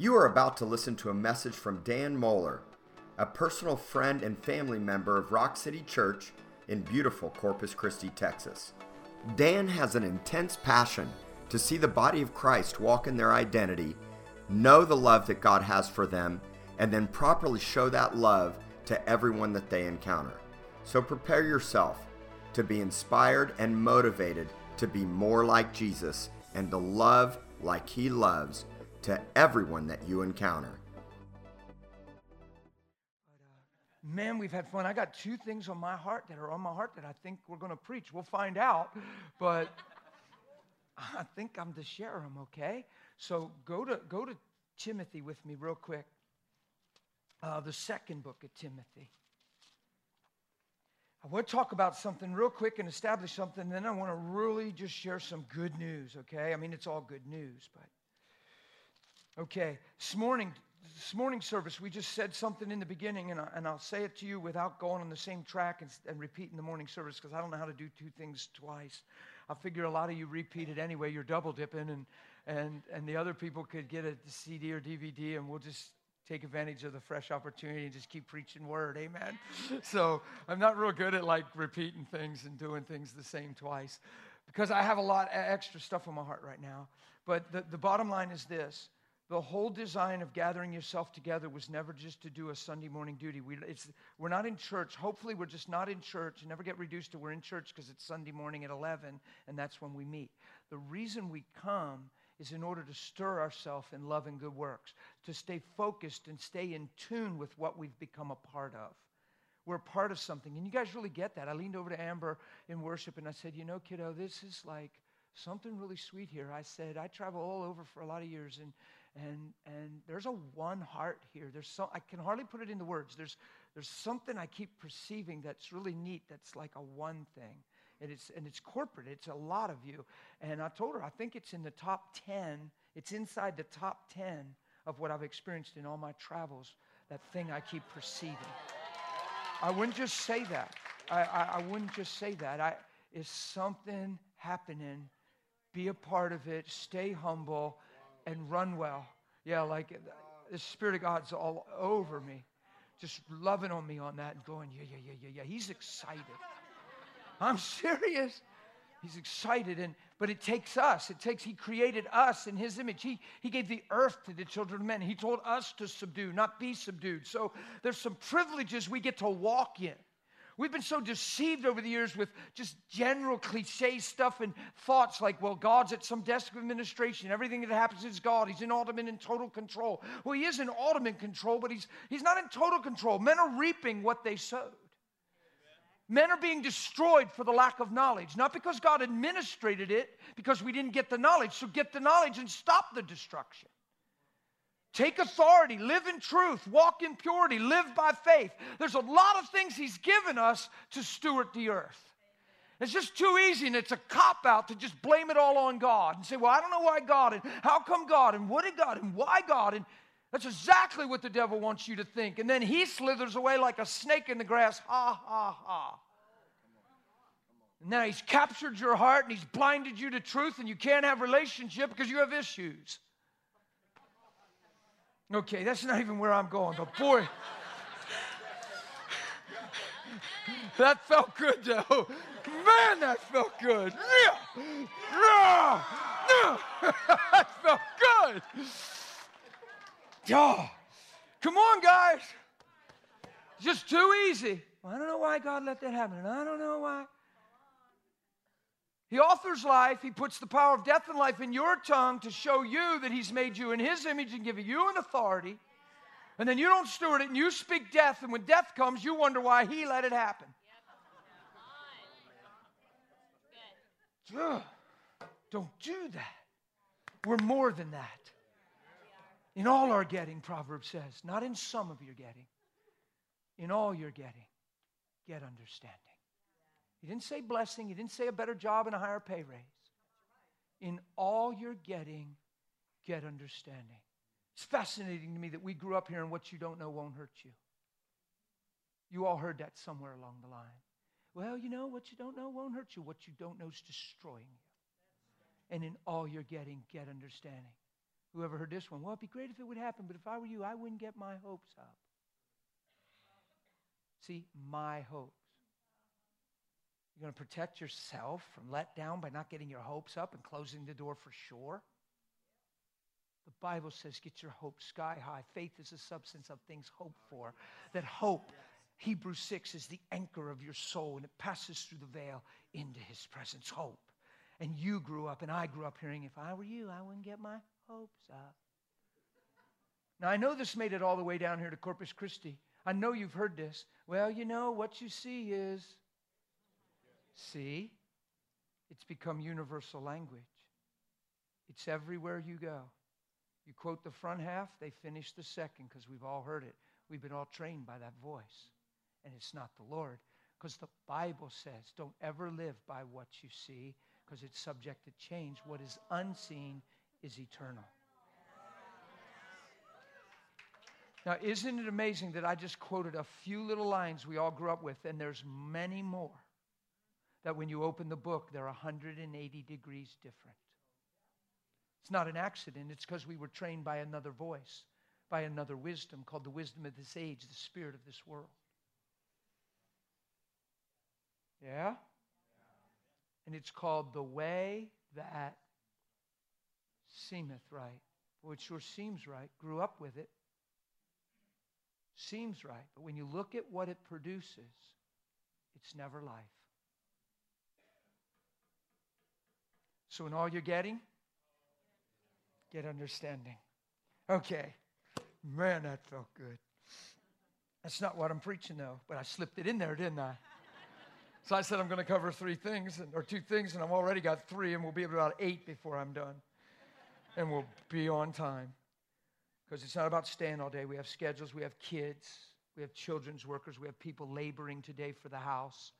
You are about to listen to a message from Dan Moeller, a personal friend and family member of Rock City Church in beautiful Corpus Christi, Texas. Dan has an intense passion to see the body of Christ walk in their identity, know the love that God has for them, and then properly show that love to everyone that they encounter. So prepare yourself to be inspired and motivated to be more like Jesus and to love like He loves to everyone that you encounter. Man, we've had fun. I got two things on my heart that are on my heart that I think we're going to preach. We'll find out, but I think I'm to share them, okay? So go to, go to Timothy with me real quick. Uh, the second book of Timothy. I want to talk about something real quick and establish something, then I want to really just share some good news, okay? I mean, it's all good news, but Okay, this morning, this morning service, we just said something in the beginning, and, I, and I'll say it to you without going on the same track and, and repeating the morning service because I don't know how to do two things twice. I figure a lot of you repeat it anyway. You're double dipping, and, and, and the other people could get a CD or DVD, and we'll just take advantage of the fresh opportunity and just keep preaching word. Amen. so I'm not real good at like repeating things and doing things the same twice because I have a lot extra stuff on my heart right now. But the, the bottom line is this the whole design of gathering yourself together was never just to do a Sunday morning duty. We, we're not in church. Hopefully, we're just not in church. Never get reduced to we're in church because it's Sunday morning at 11 and that's when we meet. The reason we come is in order to stir ourselves in love and good works, to stay focused and stay in tune with what we've become a part of. We're part of something. And you guys really get that. I leaned over to Amber in worship and I said, You know, kiddo, this is like something really sweet here. I said, I travel all over for a lot of years and and and there's a one heart here. There's so i can hardly put it into words. There's there's something i keep perceiving that's really neat that's like a one thing. And it's and it's corporate. It's a lot of you. And i told her i think it's in the top 10 it's inside the top 10 of what i've experienced in all my travels that thing i keep perceiving. I wouldn't just say that. I i, I wouldn't just say that. I is something happening be a part of it stay humble and run well. Yeah, like uh, the Spirit of God's all over me, just loving on me on that and going, yeah, yeah, yeah, yeah, yeah. He's excited. I'm serious. He's excited, and but it takes us. It takes He created us in His image. He He gave the earth to the children of men. He told us to subdue, not be subdued. So there's some privileges we get to walk in. We've been so deceived over the years with just general cliche stuff and thoughts like, well, God's at some desk of administration. Everything that happens is God. He's in ultimate and total control. Well, He is in ultimate control, but He's, he's not in total control. Men are reaping what they sowed. Men are being destroyed for the lack of knowledge, not because God administrated it, because we didn't get the knowledge. So get the knowledge and stop the destruction. Take authority, live in truth, walk in purity, live by faith. There's a lot of things He's given us to steward the earth. It's just too easy and it's a cop out to just blame it all on God and say, well, I don't know why God and how come God and what did God and why God. And that's exactly what the devil wants you to think. And then he slithers away like a snake in the grass. Ha, ha, ha. And now he's captured your heart and he's blinded you to truth and you can't have relationship because you have issues. Okay, that's not even where I'm going, but boy, that felt good though. Man, that felt good. Yeah. Yeah. That felt good. Oh, come on, guys. Just too easy. Well, I don't know why God let that happen. And I don't know why. He authors life. He puts the power of death and life in your tongue to show you that He's made you in His image and given you an authority. And then you don't steward it and you speak death. And when death comes, you wonder why He let it happen. Ugh, don't do that. We're more than that. In all our getting, Proverbs says, not in some of your getting, in all your getting, get understanding. He didn't say blessing, he didn't say a better job and a higher pay raise. In all you're getting, get understanding. It's fascinating to me that we grew up here and what you don't know won't hurt you. You all heard that somewhere along the line. Well, you know, what you don't know won't hurt you. What you don't know is destroying you. And in all you're getting, get understanding. Whoever heard this one? Well, it'd be great if it would happen, but if I were you, I wouldn't get my hopes up. See, my hopes. You're going to protect yourself from let down by not getting your hopes up and closing the door for sure. The Bible says, get your hope sky high. Faith is the substance of things hoped for. That hope, Hebrews 6, is the anchor of your soul and it passes through the veil into his presence. Hope. And you grew up, and I grew up hearing, if I were you, I wouldn't get my hopes up. Now, I know this made it all the way down here to Corpus Christi. I know you've heard this. Well, you know, what you see is see. It's become universal language. It's everywhere you go. You quote the front half, they finish the second because we've all heard it. We've been all trained by that voice. And it's not the Lord. Because the Bible says, don't ever live by what you see because it's subject to change. What is unseen is eternal. Now, isn't it amazing that I just quoted a few little lines we all grew up with, and there's many more that when you open the book, they're 180 degrees different. It's not an accident, it's because we were trained by another voice, by another wisdom called the wisdom of this age, the spirit of this world. Yeah? And it's called the way that seemeth right. Well, it sure seems right. Grew up with it. Seems right. But when you look at what it produces, it's never life. So, in all you're getting, get understanding. Okay. Man, that felt good. That's not what I'm preaching, though, but I slipped it in there, didn't I? So I said I'm going to cover three things, or two things, and I've already got three, and we'll be about eight before I'm done. And we'll be on time. Because it's not about staying all day. We have schedules, we have kids, we have children's workers, we have people laboring today for the house.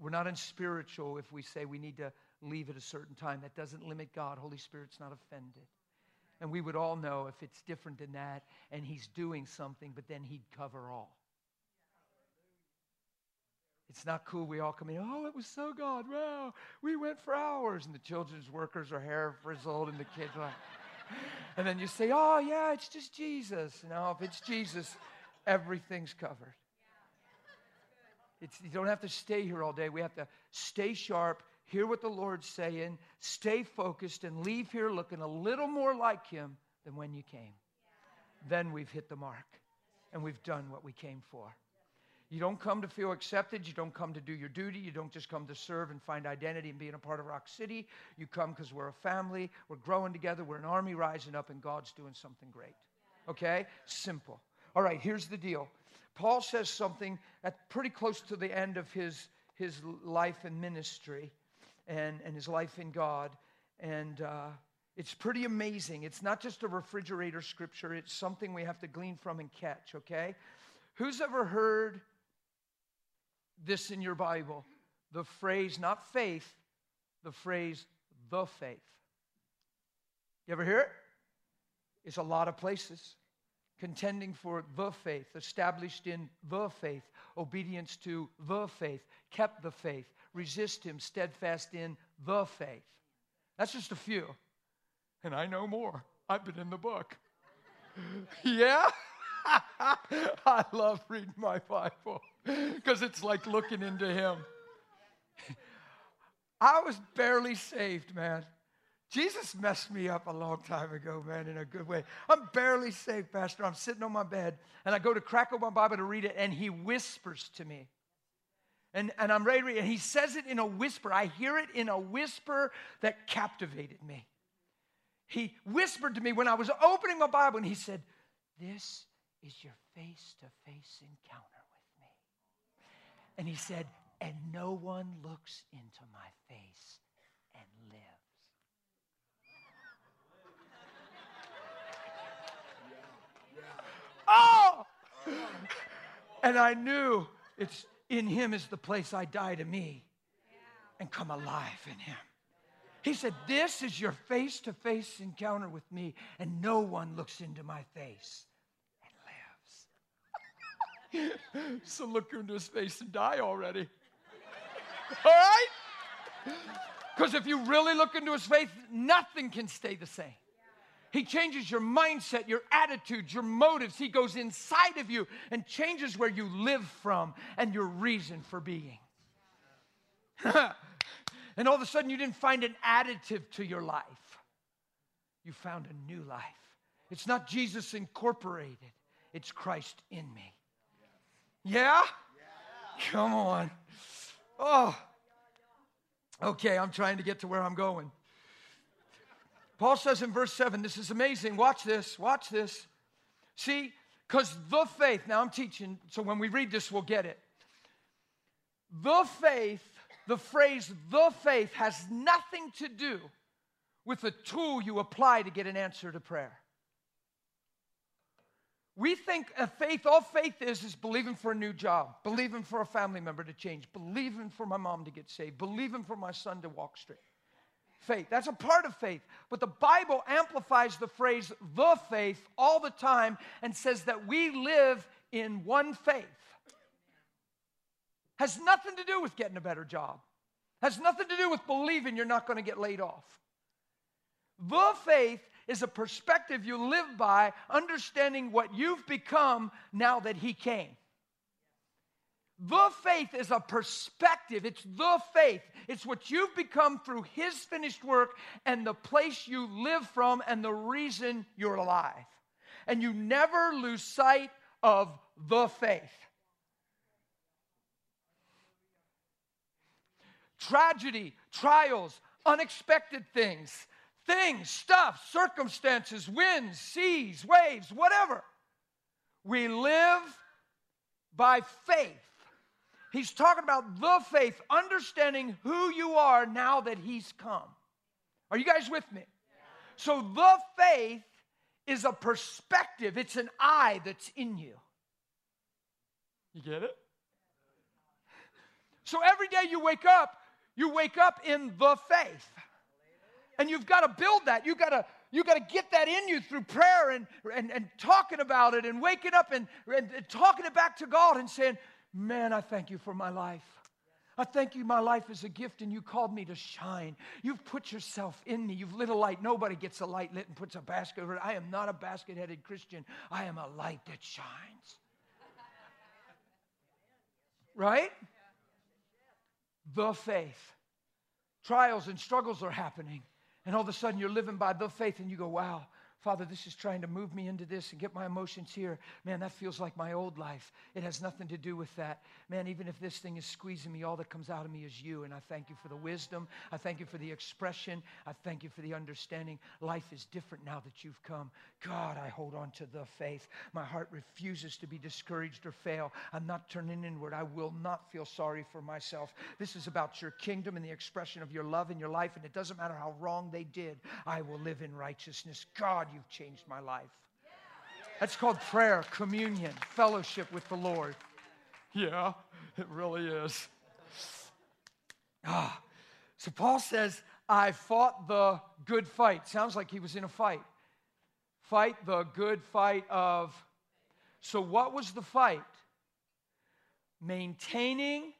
We're not unspiritual if we say we need to leave at a certain time. That doesn't limit God. Holy Spirit's not offended. And we would all know if it's different than that and He's doing something, but then He'd cover all. It's not cool. We all come in, oh, it was so God. Wow, we went for hours. And the children's workers are hair frizzled, and the kids are like, and then you say, oh, yeah, it's just Jesus. Now, if it's Jesus, everything's covered. It's, you don't have to stay here all day. We have to stay sharp, hear what the Lord's saying, stay focused, and leave here looking a little more like Him than when you came. Then we've hit the mark and we've done what we came for. You don't come to feel accepted. You don't come to do your duty. You don't just come to serve and find identity and being a part of Rock City. You come because we're a family. We're growing together. We're an army rising up, and God's doing something great. Okay? Simple. All right, here's the deal. Paul says something at pretty close to the end of his, his life and ministry and, and his life in God. And uh, it's pretty amazing. It's not just a refrigerator scripture, it's something we have to glean from and catch, okay? Who's ever heard this in your Bible? The phrase, not faith, the phrase, the faith. You ever hear it? It's a lot of places. Contending for the faith, established in the faith, obedience to the faith, kept the faith, resist him, steadfast in the faith. That's just a few. And I know more. I've been in the book. yeah? I love reading my Bible because it's like looking into Him. I was barely saved, man. Jesus messed me up a long time ago, man, in a good way. I'm barely saved, Pastor. I'm sitting on my bed and I go to crack open my Bible to read it, and He whispers to me and, and I'm ready to read. And he says it in a whisper. I hear it in a whisper that captivated me. He whispered to me when I was opening my Bible, and he said, This is your face to face encounter with me. And he said, And no one looks into my face and lives. Oh! And I knew it's in him is the place I die to me and come alive in him. He said, This is your face to face encounter with me, and no one looks into my face and lives. so look into his face and die already. All right? Because if you really look into his face, nothing can stay the same. He changes your mindset, your attitudes, your motives. He goes inside of you and changes where you live from and your reason for being. and all of a sudden, you didn't find an additive to your life, you found a new life. It's not Jesus incorporated, it's Christ in me. Yeah? Come on. Oh. Okay, I'm trying to get to where I'm going. Paul says in verse 7, this is amazing. Watch this, watch this. See, because the faith, now I'm teaching, so when we read this, we'll get it. The faith, the phrase the faith has nothing to do with the tool you apply to get an answer to prayer. We think a faith, all faith is, is believing for a new job, believing for a family member to change, believing for my mom to get saved, believing for my son to walk straight. Faith, that's a part of faith. But the Bible amplifies the phrase the faith all the time and says that we live in one faith. Has nothing to do with getting a better job, has nothing to do with believing you're not going to get laid off. The faith is a perspective you live by, understanding what you've become now that He came. The faith is a perspective. It's the faith. It's what you've become through His finished work and the place you live from and the reason you're alive. And you never lose sight of the faith. Tragedy, trials, unexpected things, things, stuff, circumstances, winds, seas, waves, whatever. We live by faith. He's talking about the faith, understanding who you are now that He's come. Are you guys with me? So the faith is a perspective, it's an eye that's in you. You get it? So every day you wake up, you wake up in the faith. And you've got to build that. You've got to you got to get that in you through prayer and, and, and talking about it and waking up and, and, and talking it back to God and saying, Man, I thank you for my life. I thank you, my life is a gift, and you called me to shine. You've put yourself in me. You've lit a light. Nobody gets a light lit and puts a basket over it. I am not a basket headed Christian. I am a light that shines. Right? The faith. Trials and struggles are happening. And all of a sudden, you're living by the faith, and you go, wow, Father, this is trying to move me into this and get my emotions here. Man, that feels like my old life. It has nothing to do with that. Man, even if this thing is squeezing me, all that comes out of me is you. And I thank you for the wisdom. I thank you for the expression. I thank you for the understanding. Life is different now that you've come. God, I hold on to the faith. My heart refuses to be discouraged or fail. I'm not turning inward. I will not feel sorry for myself. This is about your kingdom and the expression of your love in your life. And it doesn't matter how wrong they did, I will live in righteousness. God, you've changed my life. That's called prayer, communion, fellowship with the Lord. Yeah, it really is. Ah, so Paul says, I fought the good fight. Sounds like he was in a fight. Fight the good fight of. So, what was the fight? Maintaining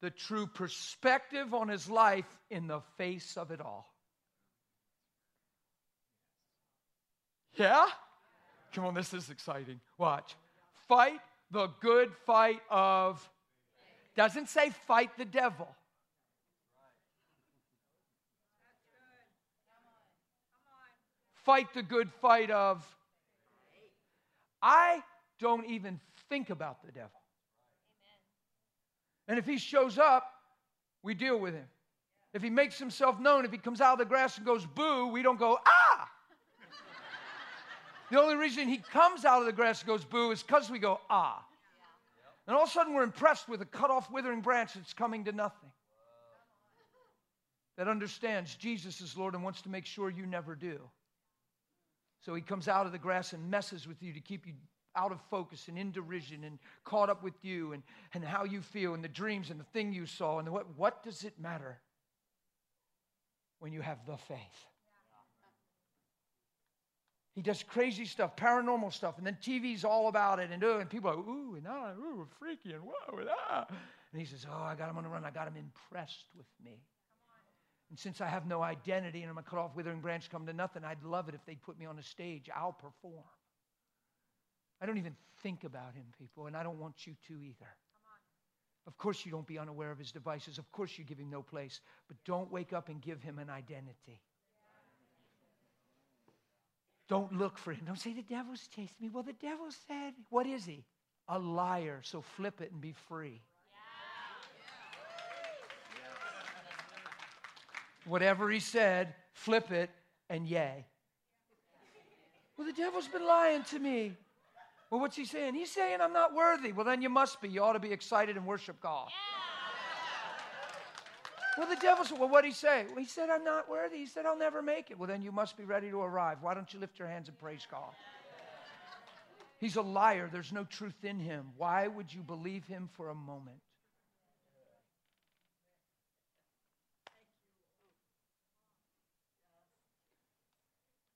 the true perspective on his life in the face of it all. Yeah? Come on, this is exciting. Watch. Fight the good fight of. Doesn't say fight the devil. Fight the good fight of. I don't even think about the devil. And if he shows up, we deal with him. If he makes himself known, if he comes out of the grass and goes boo, we don't go, ah! The only reason he comes out of the grass and goes boo is because we go, ah. And all of a sudden we're impressed with a cut off, withering branch that's coming to nothing. That understands Jesus is Lord and wants to make sure you never do. So he comes out of the grass and messes with you to keep you out of focus and in derision and caught up with you and, and how you feel and the dreams and the thing you saw. And what, what does it matter when you have the faith? He does crazy stuff, paranormal stuff, and then TV's all about it, and, uh, and people are, ooh, and ah, ooh, freaky, and whoa, and ah. And he says, oh, I got him on the run. I got him impressed with me. And since I have no identity and I'm a cut off, withering branch, come to nothing, I'd love it if they'd put me on a stage. I'll perform. I don't even think about him, people, and I don't want you to either. Of course, you don't be unaware of his devices. Of course, you give him no place. But don't wake up and give him an identity. Don't look for him. Don't say, the devil's chasing me. Well, the devil said, what is he? A liar. So flip it and be free. Whatever he said, flip it and yay. Well, the devil's been lying to me. Well, what's he saying? He's saying I'm not worthy. Well, then you must be. You ought to be excited and worship God. Well, the devil said, Well, what'd he say? Well, he said, I'm not worthy. He said, I'll never make it. Well, then you must be ready to arrive. Why don't you lift your hands and praise God? He's a liar. There's no truth in him. Why would you believe him for a moment?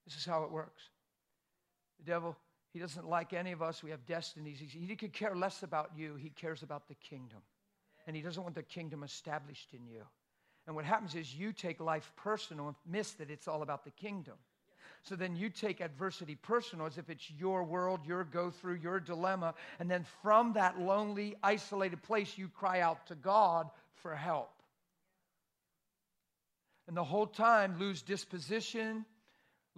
This is how it works. The devil, he doesn't like any of us. We have destinies. He could care less about you. He cares about the kingdom. And he doesn't want the kingdom established in you. And what happens is you take life personal and miss that it's all about the kingdom. So then you take adversity personal as if it's your world, your go through, your dilemma. And then from that lonely, isolated place, you cry out to God for help. And the whole time, lose disposition,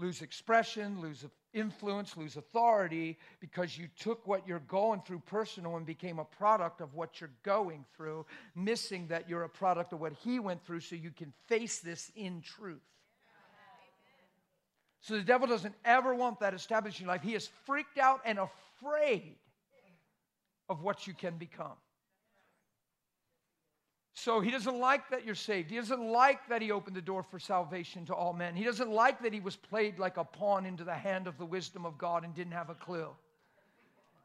lose expression, lose influence, lose authority because you took what you're going through personal and became a product of what you're going through, missing that you're a product of what he went through so you can face this in truth. So the devil doesn't ever want that established establishing life. He is freaked out and afraid of what you can become. So he doesn't like that you're saved. He doesn't like that he opened the door for salvation to all men. He doesn't like that he was played like a pawn into the hand of the wisdom of God and didn't have a clue.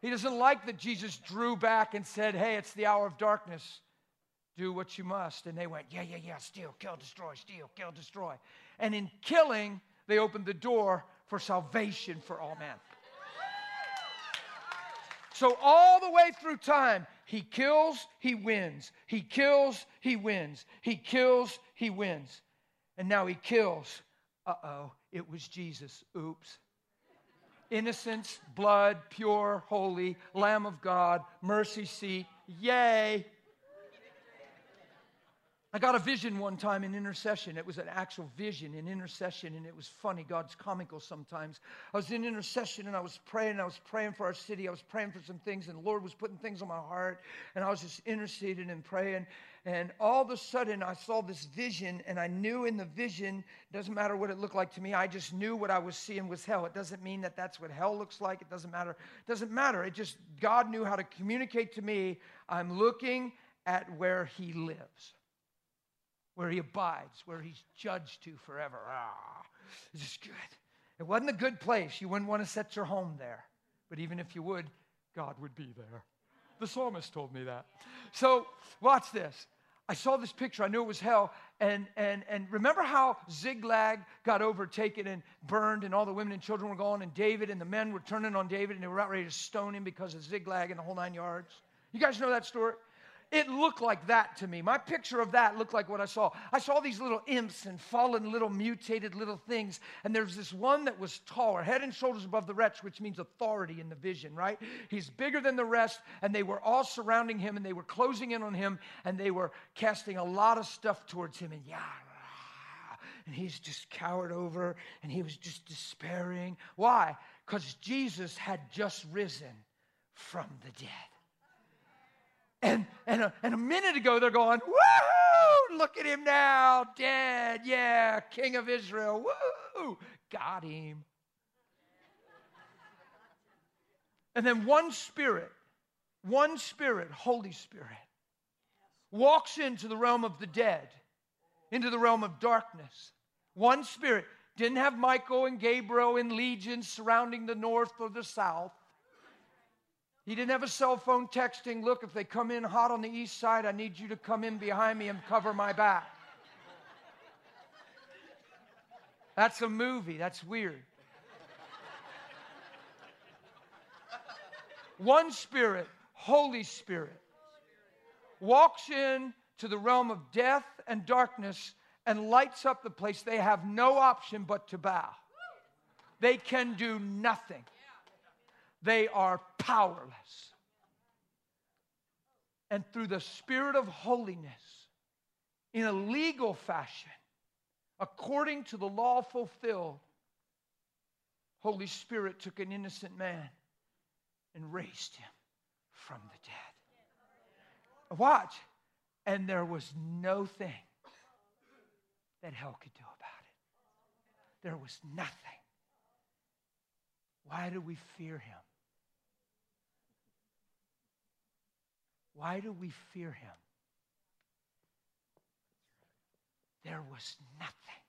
He doesn't like that Jesus drew back and said, Hey, it's the hour of darkness. Do what you must. And they went, Yeah, yeah, yeah, steal, kill, destroy, steal, kill, destroy. And in killing, they opened the door for salvation for all men. So, all the way through time, he kills, he wins. He kills, he wins. He kills, he wins. And now he kills. Uh oh, it was Jesus. Oops. Innocence, blood, pure, holy, Lamb of God, mercy seat. Yay. I got a vision one time in intercession. It was an actual vision in intercession, and it was funny. God's comical sometimes. I was in intercession and I was praying. I was praying for our city. I was praying for some things, and the Lord was putting things on my heart. And I was just interceding and praying. And all of a sudden, I saw this vision, and I knew in the vision, doesn't matter what it looked like to me, I just knew what I was seeing was hell. It doesn't mean that that's what hell looks like. It doesn't matter. It doesn't matter. It just, God knew how to communicate to me, I'm looking at where He lives where he abides, where he's judged to forever. Ah, this is good. It wasn't a good place. You wouldn't want to set your home there. But even if you would, God would be there. The psalmist told me that. So watch this. I saw this picture. I knew it was hell. And, and, and remember how Ziklag got overtaken and burned, and all the women and children were gone, and David and the men were turning on David, and they were about ready to stone him because of Ziklag and the whole nine yards? You guys know that story? It looked like that to me. My picture of that looked like what I saw. I saw these little imps and fallen little mutated little things. And there's this one that was taller, head and shoulders above the rest, which means authority in the vision, right? He's bigger than the rest, and they were all surrounding him and they were closing in on him and they were casting a lot of stuff towards him. And yeah, and he's just cowered over and he was just despairing. Why? Because Jesus had just risen from the dead. And, and, a, and a minute ago, they're going, Woo! Look at him now, dead. Yeah, King of Israel. Woo! Got him. And then one spirit, one spirit, Holy Spirit, walks into the realm of the dead, into the realm of darkness. One spirit didn't have Michael and Gabriel in legions surrounding the north or the south. He didn't have a cell phone texting. Look, if they come in hot on the east side, I need you to come in behind me and cover my back. That's a movie. That's weird. One Spirit, Holy Spirit, walks in to the realm of death and darkness and lights up the place, they have no option but to bow. They can do nothing, they are powerless. And through the spirit of holiness, in a legal fashion, according to the law fulfilled, Holy Spirit took an innocent man and raised him from the dead. Watch. And there was no thing that hell could do about it. There was nothing. Why do we fear him? Why do we fear him? There was nothing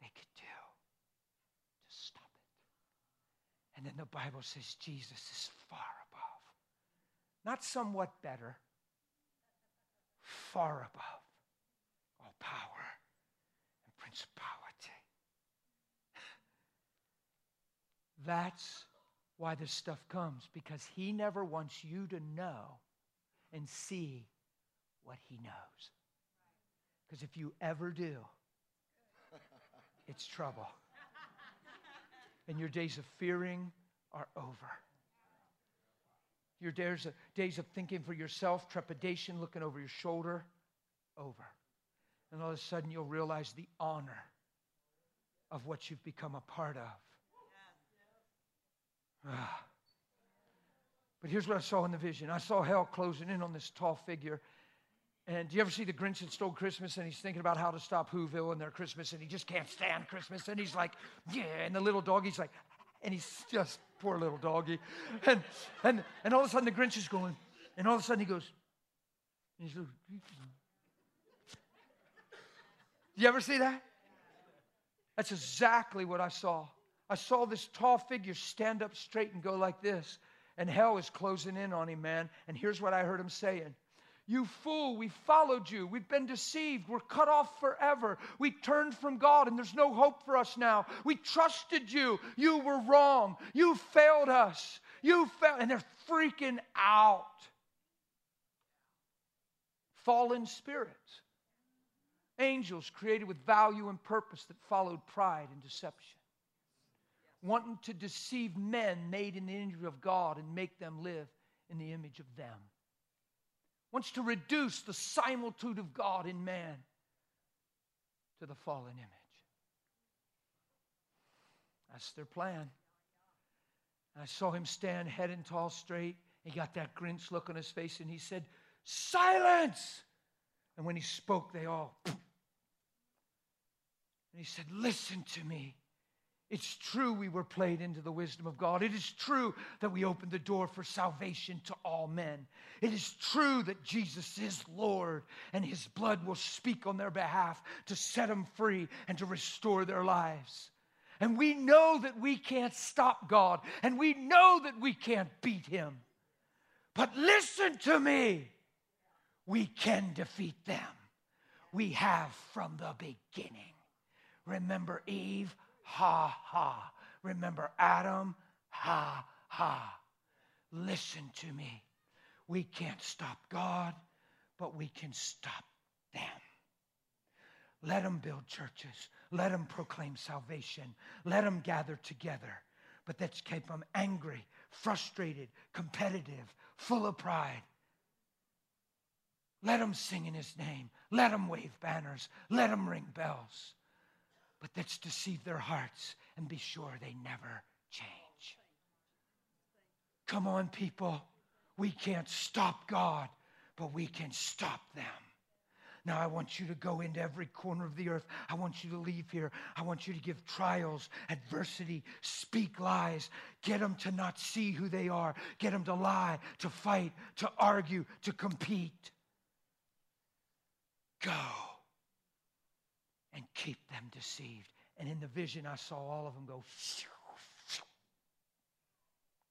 they could do to stop it. And then the Bible says Jesus is far above, not somewhat better, far above all power and principality. That's why this stuff comes, because he never wants you to know and see what he knows. Because if you ever do, it's trouble. And your days of fearing are over. Your days of, days of thinking for yourself, trepidation, looking over your shoulder, over. And all of a sudden you'll realize the honor of what you've become a part of. Ah. But here's what I saw in the vision I saw hell closing in on this tall figure and do you ever see the Grinch that stole Christmas and he's thinking about how to stop Whoville and their Christmas and he just can't stand Christmas and he's like, yeah, and the little doggy's like, and he's just poor little doggy. And and and all of a sudden the Grinch is going, and all of a sudden he goes, he's like, you ever see that? That's exactly what I saw. I saw this tall figure stand up straight and go like this, and hell is closing in on him, man. And here's what I heard him saying. You fool, we followed you. We've been deceived. We're cut off forever. We turned from God and there's no hope for us now. We trusted you. You were wrong. You failed us. You failed. And they're freaking out. Fallen spirits, angels created with value and purpose that followed pride and deception, wanting to deceive men made in the image of God and make them live in the image of them wants to reduce the similitude of God in man to the fallen image. That's their plan. I saw him stand head and tall straight. He got that Grinch look on his face and he said, Silence! And when he spoke, they all. And he said, Listen to me. It's true we were played into the wisdom of God. It is true that we opened the door for salvation to all men. It is true that Jesus is Lord and his blood will speak on their behalf to set them free and to restore their lives. And we know that we can't stop God and we know that we can't beat him. But listen to me. We can defeat them. We have from the beginning. Remember Eve? Ha, ha. Remember Adam, ha, ha. Listen to me. We can't stop God, but we can stop them. Let them build churches. Let them proclaim salvation. Let them gather together. But let's keep them angry, frustrated, competitive, full of pride. Let them sing in his name. Let them wave banners. Let them ring bells but let's deceive their hearts and be sure they never change. Come on, people. We can't stop God, but we can stop them. Now, I want you to go into every corner of the earth. I want you to leave here. I want you to give trials, adversity, speak lies, get them to not see who they are, get them to lie, to fight, to argue, to compete. Go and keep them deceived. And in the vision, I saw all of them go,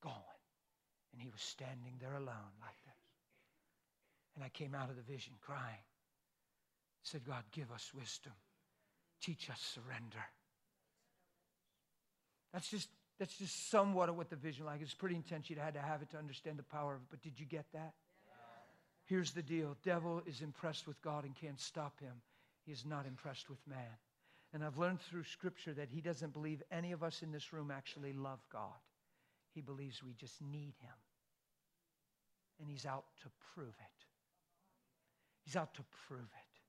going. And he was standing there alone like this. And I came out of the vision crying. Said, God, give us wisdom. Teach us surrender. That's just that's just somewhat of what the vision like. It's pretty intense. You had to have it to understand the power of it. But did you get that? Here's the deal. Devil is impressed with God and can't stop him He is not impressed with man. And I've learned through Scripture that he doesn't believe any of us in this room actually love God. He believes we just need him. And he's out to prove it. He's out to prove it.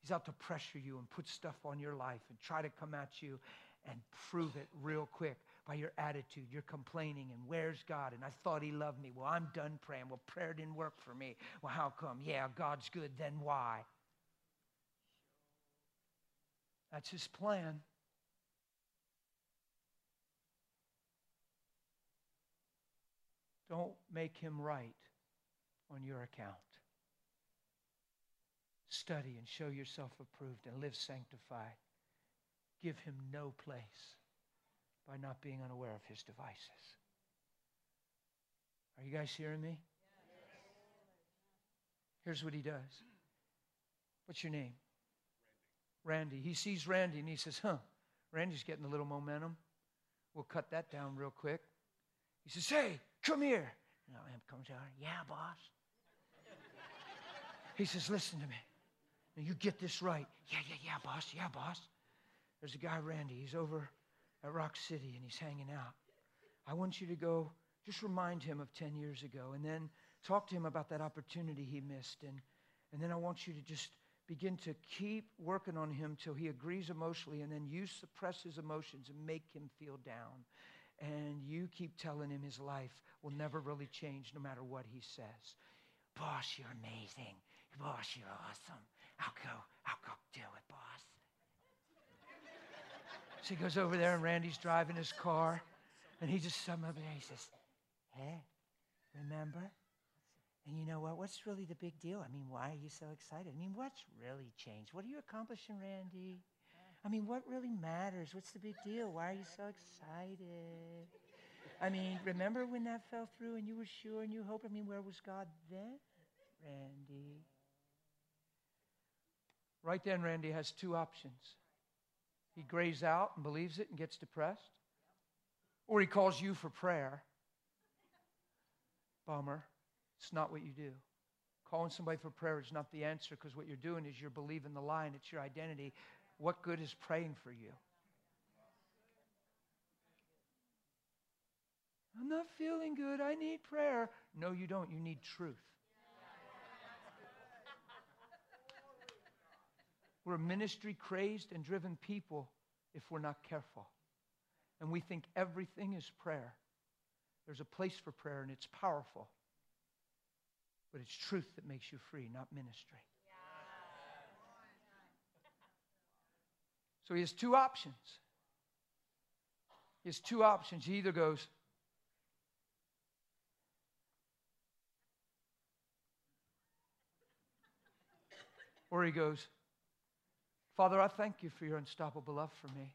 He's out to pressure you and put stuff on your life and try to come at you and prove it real quick by your attitude. You're complaining, and where's God? And I thought He loved me. Well, I'm done praying. Well, prayer didn't work for me. Well, how come? Yeah, God's good. Then why? That's His plan. Don't make Him right on your account. Study and show yourself approved and live sanctified. Give him no place by not being unaware of his devices. Are you guys hearing me? Here's what he does. What's your name? Randy. He sees Randy and he says, Huh, Randy's getting a little momentum. We'll cut that down real quick. He says, Hey, come here. And Amp comes out. Yeah, boss. He says, Listen to me. Now you get this right. Yeah, yeah, yeah, boss. Yeah, boss. There's a guy, Randy. He's over at Rock City and he's hanging out. I want you to go, just remind him of 10 years ago and then talk to him about that opportunity he missed. And, and then I want you to just begin to keep working on him till he agrees emotionally and then you suppress his emotions and make him feel down. And you keep telling him his life will never really change no matter what he says. Boss, you're amazing. Boss, you're awesome. I'll go. I'll go do it, boss. So he goes over there, and Randy's driving his car, and he just sums up and he says, Hey, remember? And you know what? What's really the big deal? I mean, why are you so excited? I mean, what's really changed? What are you accomplishing, Randy? I mean, what really matters? What's the big deal? Why are you so excited? I mean, remember when that fell through and you were sure and you hoped? I mean, where was God then, Randy? Right then, Randy has two options. He grays out and believes it and gets depressed, or he calls you for prayer. Bummer. It's not what you do. Calling somebody for prayer is not the answer because what you're doing is you're believing the lie and it's your identity. What good is praying for you? I'm not feeling good. I need prayer. No, you don't. You need truth. We're ministry crazed and driven people if we're not careful. And we think everything is prayer. There's a place for prayer and it's powerful. But it's truth that makes you free, not ministry. So he has two options. He has two options. He either goes, or he goes, Father, I thank you for your unstoppable love for me.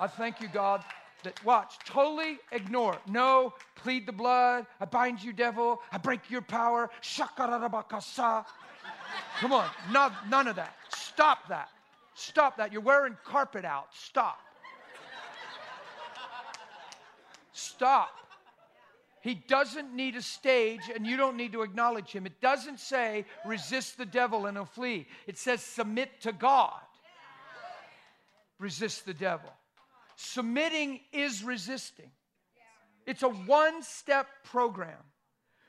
I thank you, God, that watch, totally ignore. No, plead the blood. I bind you, devil. I break your power. Shakarabakasa. Come on, no, none of that. Stop that. Stop that. You're wearing carpet out. Stop. Stop. He doesn't need a stage, and you don't need to acknowledge him. It doesn't say resist the devil and he'll flee, it says submit to God. Resist the devil. Submitting is resisting, it's a one step program.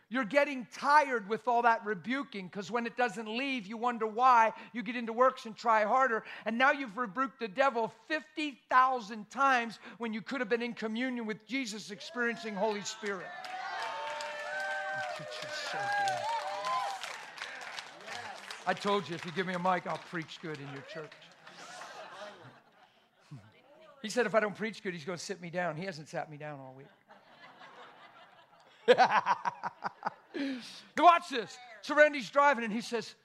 You're getting tired with all that rebuking because when it doesn't leave, you wonder why. You get into works and try harder. And now you've rebuked the devil 50,000 times when you could have been in communion with Jesus, experiencing Holy Spirit. I told you if you give me a mic, I'll preach good in your church. He said if I don't preach good, he's going to sit me down. He hasn't sat me down all week. Watch this. So Randy's driving and he says,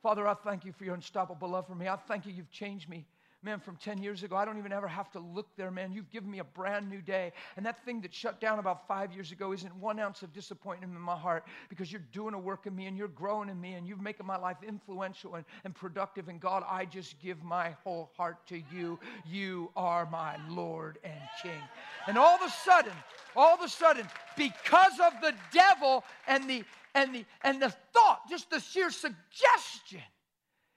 Father, I thank you for your unstoppable love for me. I thank you, you've changed me. Man, from 10 years ago, I don't even ever have to look there, man. You've given me a brand new day. And that thing that shut down about five years ago isn't one ounce of disappointment in my heart because you're doing a work in me and you're growing in me and you're making my life influential and, and productive. And God, I just give my whole heart to you. You are my Lord and King. And all of a sudden, all of a sudden, because of the devil and the and the and the thought, just the sheer suggestion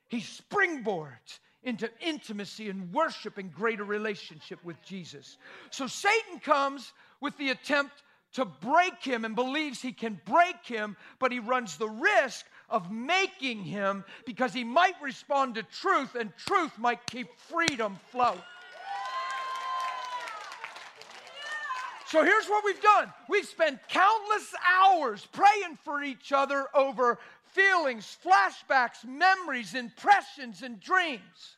He springboards into intimacy and worship and greater relationship with Jesus. So Satan comes with the attempt to break him and believes he can break him, but he runs the risk of making him because he might respond to truth and truth might keep freedom flow. So here's what we've done we've spent countless hours praying for each other over feelings, flashbacks, memories, impressions, and dreams.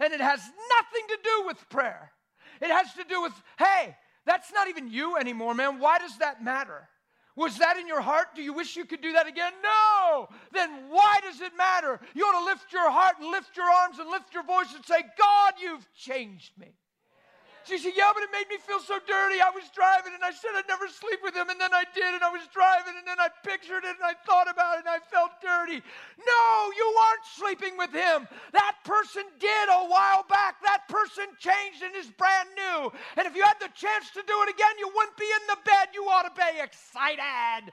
And it has nothing to do with prayer. It has to do with, hey, that's not even you anymore, man. Why does that matter? Was that in your heart? Do you wish you could do that again? No! Then why does it matter? You ought to lift your heart and lift your arms and lift your voice and say, God, you've changed me. She said, Yeah, but it made me feel so dirty. I was driving and I said I'd never sleep with him, and then I did, and I was driving, and then I pictured it and I thought about it and I felt dirty. No, you aren't sleeping with him. That person did a while back. That person changed and is brand new. And if you had the chance to do it again, you wouldn't be in the bed. You ought to be excited.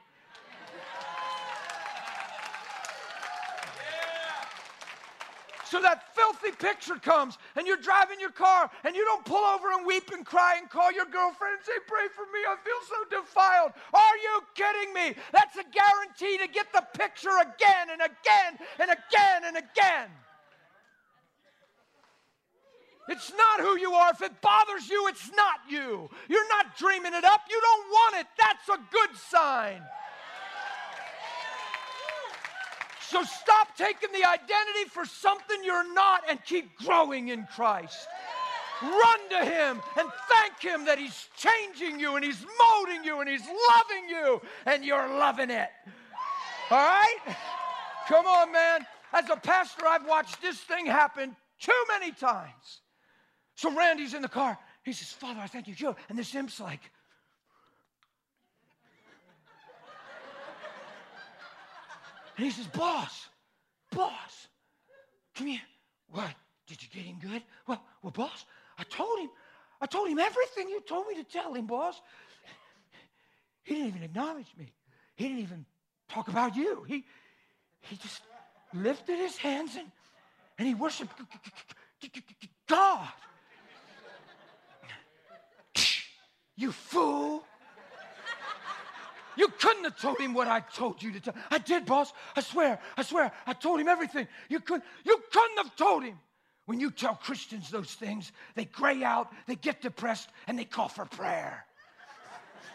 So that filthy picture comes, and you're driving your car, and you don't pull over and weep and cry and call your girlfriend and say, Pray for me, I feel so defiled. Are you kidding me? That's a guarantee to get the picture again and again and again and again. It's not who you are. If it bothers you, it's not you. You're not dreaming it up. You don't want it. That's a good sign. So stop taking the identity for something you're not and keep growing in Christ. Run to Him and thank Him that He's changing you and He's molding you and He's loving you and you're loving it. All right? Come on, man. As a pastor, I've watched this thing happen too many times. So Randy's in the car. He says, Father, I thank you. Joe. And this imp's like, And he says, Boss, boss, come here. What? Did you get him good? Well, well, boss, I told him. I told him everything you told me to tell him, boss. He didn't even acknowledge me. He didn't even talk about you. He, he just lifted his hands and, and he worshiped God. You fool. You couldn't have told him what I told you to tell. I did, boss. I swear. I swear. I told him everything. You couldn't. You couldn't have told him. When you tell Christians those things, they gray out, they get depressed, and they call for prayer.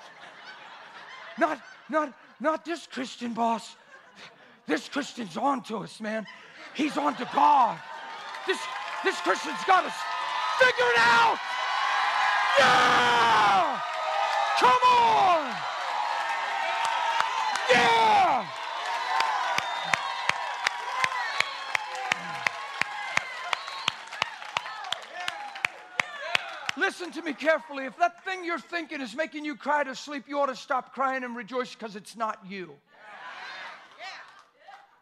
not, not, not this Christian boss. This Christian's on to us, man. He's on to God. This, this Christian's got us figured out. Yeah! Come on! Listen to me carefully. If that thing you're thinking is making you cry to sleep, you ought to stop crying and rejoice because it's not you.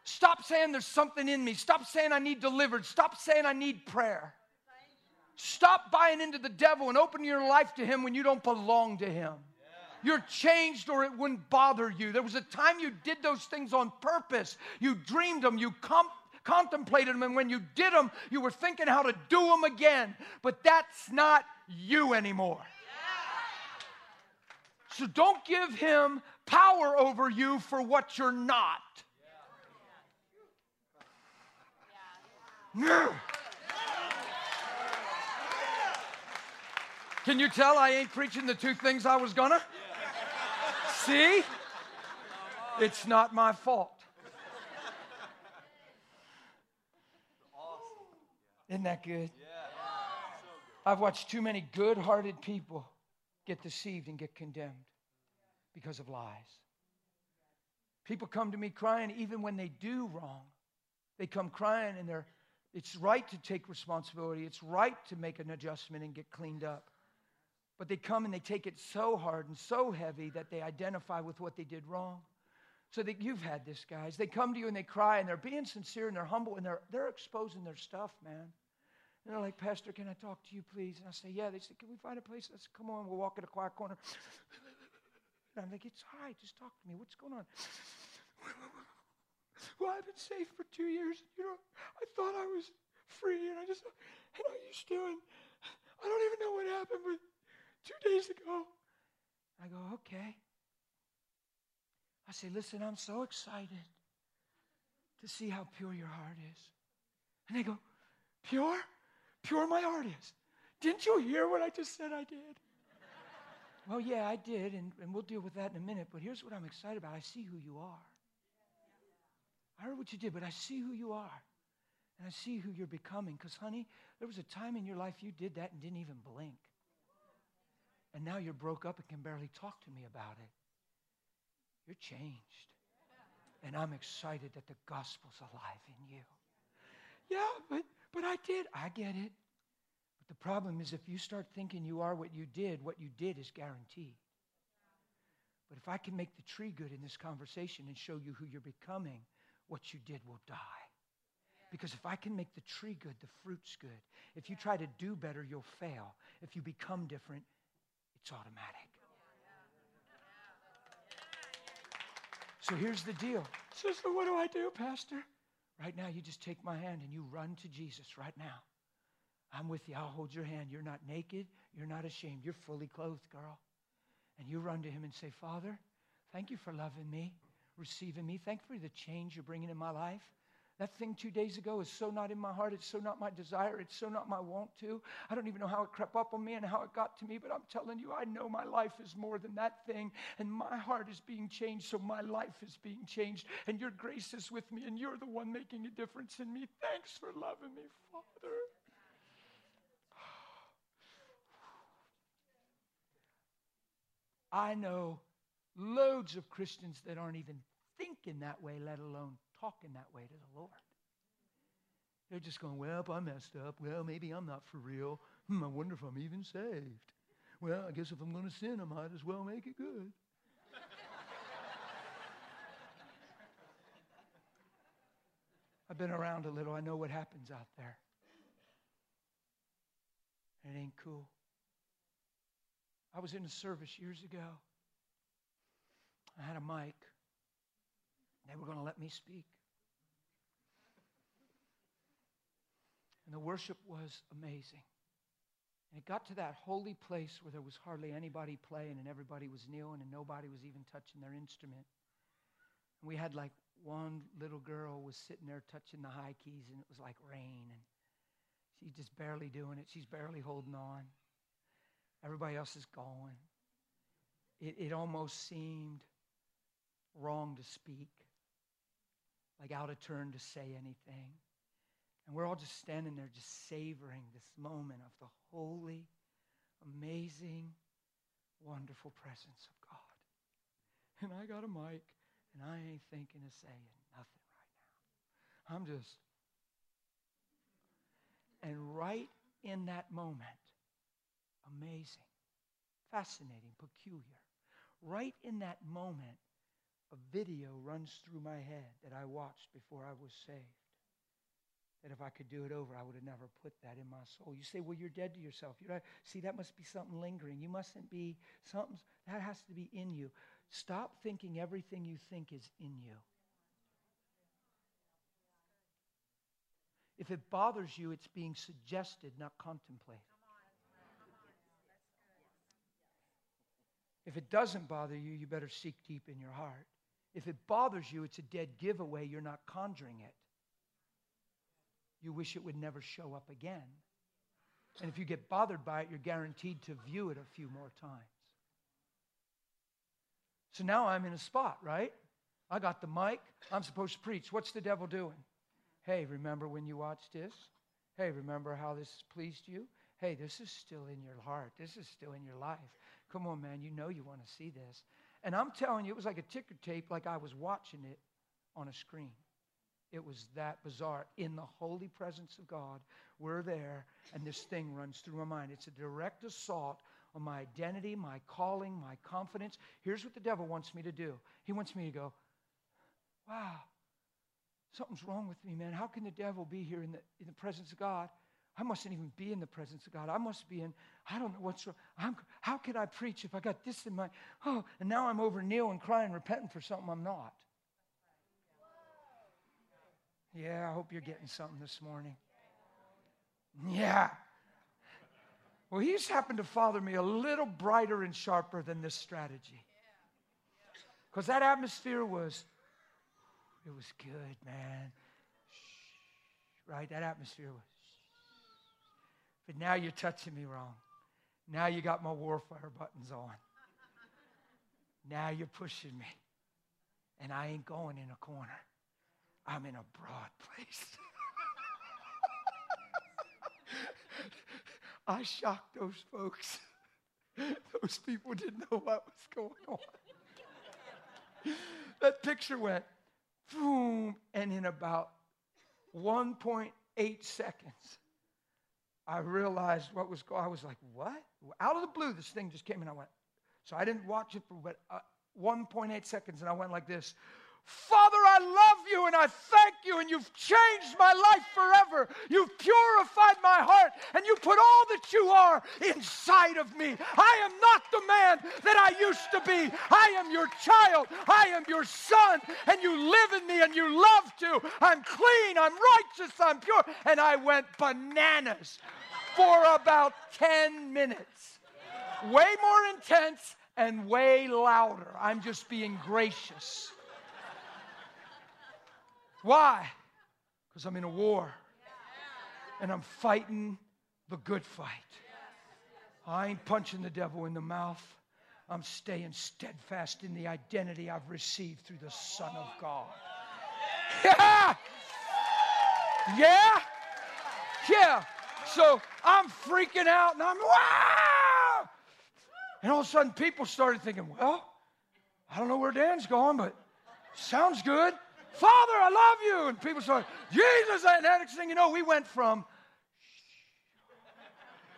Stop saying there's something in me. Stop saying I need delivered. Stop saying I need prayer. Stop buying into the devil and open your life to him when you don't belong to him. You're changed or it wouldn't bother you. There was a time you did those things on purpose. You dreamed them, you com- contemplated them, and when you did them, you were thinking how to do them again. But that's not you anymore. So don't give him power over you for what you're not. Can you tell I ain't preaching the two things I was gonna? See? It's not my fault. Isn't that good? I've watched too many good hearted people get deceived and get condemned because of lies. People come to me crying even when they do wrong. They come crying and they're, it's right to take responsibility. It's right to make an adjustment and get cleaned up. But they come and they take it so hard and so heavy that they identify with what they did wrong. So that you've had this, guys. They come to you and they cry and they're being sincere and they're humble and they're, they're exposing their stuff, man. And they're like, Pastor, can I talk to you, please? And I say, Yeah. They say, Can we find a place? I say, Come on, we'll walk in a quiet corner. And I'm like, It's all right, just talk to me. What's going on? Well, I've been saved for two years. You know, I thought I was free, and I just, I used to, and I don't even know what happened, but two days ago, I go, okay. I say, listen, I'm so excited to see how pure your heart is. And they go, pure? Pure my heart is. Didn't you hear what I just said I did? well, yeah, I did, and, and we'll deal with that in a minute, but here's what I'm excited about I see who you are. I heard what you did, but I see who you are. And I see who you're becoming. Because, honey, there was a time in your life you did that and didn't even blink. And now you're broke up and can barely talk to me about it. You're changed. And I'm excited that the gospel's alive in you. Yeah, but, but I did. I get it. But the problem is if you start thinking you are what you did, what you did is guaranteed. But if I can make the tree good in this conversation and show you who you're becoming, what you did will die. Because if I can make the tree good, the fruit's good. If you try to do better, you'll fail. If you become different, it's automatic. So here's the deal. So what do I do, Pastor? Right now, you just take my hand and you run to Jesus right now. I'm with you. I'll hold your hand. You're not naked. You're not ashamed. You're fully clothed, girl. And you run to him and say, Father, thank you for loving me, receiving me. Thank you for the change you're bringing in my life. That thing two days ago is so not in my heart. It's so not my desire. It's so not my want to. I don't even know how it crept up on me and how it got to me, but I'm telling you, I know my life is more than that thing. And my heart is being changed, so my life is being changed. And your grace is with me, and you're the one making a difference in me. Thanks for loving me, Father. I know loads of Christians that aren't even thinking that way, let alone talking that way to the Lord. They're just going, Well, I messed up. Well, maybe I'm not for real. Hmm, I wonder if I'm even saved. Well, I guess if I'm going to sin, I might as well make it good. I've been around a little. I know what happens out there. It ain't cool. I was in a service years ago. I had a mic. They were going to let me speak. And the worship was amazing. And it got to that holy place where there was hardly anybody playing and everybody was kneeling and nobody was even touching their instrument. And we had like one little girl was sitting there touching the high keys and it was like rain and she's just barely doing it. She's barely holding on. Everybody else is going. It, it almost seemed wrong to speak like out of turn to say anything. And we're all just standing there, just savoring this moment of the holy, amazing, wonderful presence of God. And I got a mic, and I ain't thinking of saying nothing right now. I'm just. And right in that moment, amazing, fascinating, peculiar, right in that moment, a video runs through my head that I watched before I was saved. That if I could do it over, I would have never put that in my soul. You say, well, you're dead to yourself. You're not, see, that must be something lingering. You mustn't be something, that has to be in you. Stop thinking everything you think is in you. If it bothers you, it's being suggested, not contemplated. If it doesn't bother you, you better seek deep in your heart. If it bothers you, it's a dead giveaway. You're not conjuring it. You wish it would never show up again. And if you get bothered by it, you're guaranteed to view it a few more times. So now I'm in a spot, right? I got the mic. I'm supposed to preach. What's the devil doing? Hey, remember when you watched this? Hey, remember how this pleased you? Hey, this is still in your heart. This is still in your life. Come on, man. You know you want to see this. And I'm telling you, it was like a ticker tape, like I was watching it on a screen. It was that bizarre. In the holy presence of God, we're there, and this thing runs through my mind. It's a direct assault on my identity, my calling, my confidence. Here's what the devil wants me to do he wants me to go, wow, something's wrong with me, man. How can the devil be here in the, in the presence of God? I mustn't even be in the presence of God. I must be in, I don't know what's wrong. I'm, how can I preach if I got this in my, oh, and now I'm over kneeling, crying, repenting for something I'm not. Yeah, I hope you're getting something this morning. Yeah. Well, he's happened to father me a little brighter and sharper than this strategy. Because that atmosphere was, it was good, man. Right? That atmosphere was. But now you're touching me wrong. Now you got my warfare buttons on. Now you're pushing me. And I ain't going in a corner. I'm in a broad place. I shocked those folks. those people didn't know what was going on. that picture went boom, and in about 1.8 seconds, I realized what was going. I was like, "What?" Out of the blue, this thing just came, and I went. So I didn't watch it for but uh, 1.8 seconds, and I went like this. Father, I love you and I thank you, and you've changed my life forever. You've purified my heart, and you put all that you are inside of me. I am not the man that I used to be. I am your child. I am your son, and you live in me, and you love to. I'm clean, I'm righteous, I'm pure. And I went bananas for about 10 minutes. Way more intense and way louder. I'm just being gracious. Why? Because I'm in a war and I'm fighting the good fight. I ain't punching the devil in the mouth. I'm staying steadfast in the identity I've received through the Son of God. Yeah! Yeah! Yeah! So I'm freaking out and I'm, wow! And all of a sudden people started thinking, well, I don't know where Dan's going, but sounds good. Father, I love you. And people started, Jesus. And next thing you know, we went from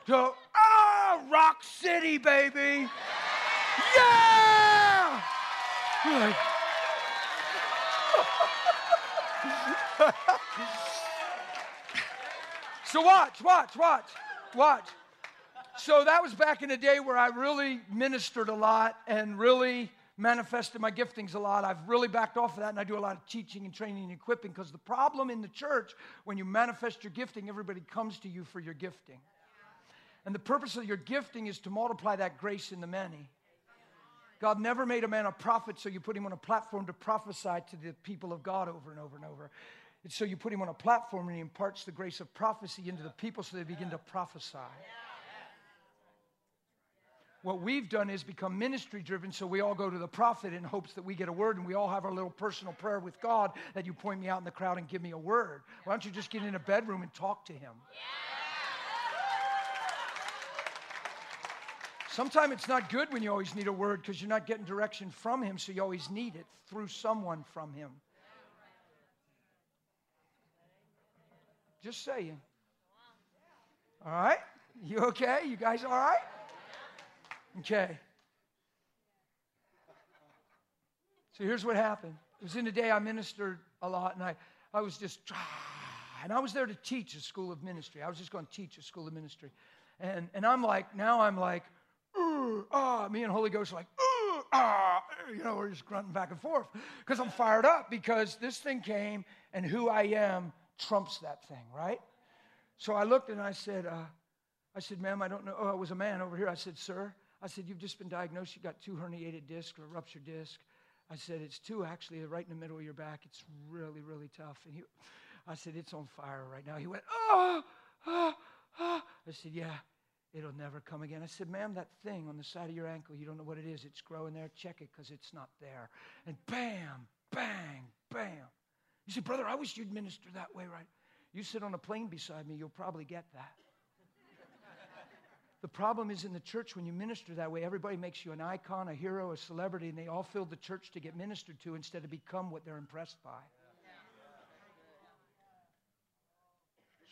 to, ah, Rock City, baby. Yeah! Like, so watch, watch, watch, watch. So that was back in the day where I really ministered a lot and really manifested my giftings a lot. I've really backed off of that and I do a lot of teaching and training and equipping because the problem in the church, when you manifest your gifting, everybody comes to you for your gifting. And the purpose of your gifting is to multiply that grace in the many. God never made a man a prophet so you put him on a platform to prophesy to the people of God over and over and over. It's so you put him on a platform and he imparts the grace of prophecy into the people so they begin to prophesy. What we've done is become ministry driven, so we all go to the prophet in hopes that we get a word, and we all have our little personal prayer with God that you point me out in the crowd and give me a word. Why don't you just get in a bedroom and talk to him? Sometimes it's not good when you always need a word because you're not getting direction from him, so you always need it through someone from him. Just saying. All right? You okay? You guys all right? Okay. So here's what happened. It was in the day I ministered a lot, and I, I was just, and I was there to teach a school of ministry. I was just going to teach a school of ministry. And, and I'm like, now I'm like, ah, me and Holy Ghost are like, ah, you know, we're just grunting back and forth because I'm fired up because this thing came and who I am trumps that thing, right? So I looked and I said, uh, I said, ma'am, I don't know. Oh, it was a man over here. I said, sir, I said, You've just been diagnosed. You've got two herniated discs or a ruptured disc. I said, It's two actually, right in the middle of your back. It's really, really tough. And he, I said, It's on fire right now. He went, Oh, oh, oh. I said, Yeah, it'll never come again. I said, Ma'am, that thing on the side of your ankle, you don't know what it is. It's growing there. Check it because it's not there. And bam, bang, bam. You said, Brother, I wish you'd minister that way, right? You sit on a plane beside me, you'll probably get that. The problem is in the church when you minister that way, everybody makes you an icon, a hero, a celebrity, and they all fill the church to get ministered to instead of become what they're impressed by.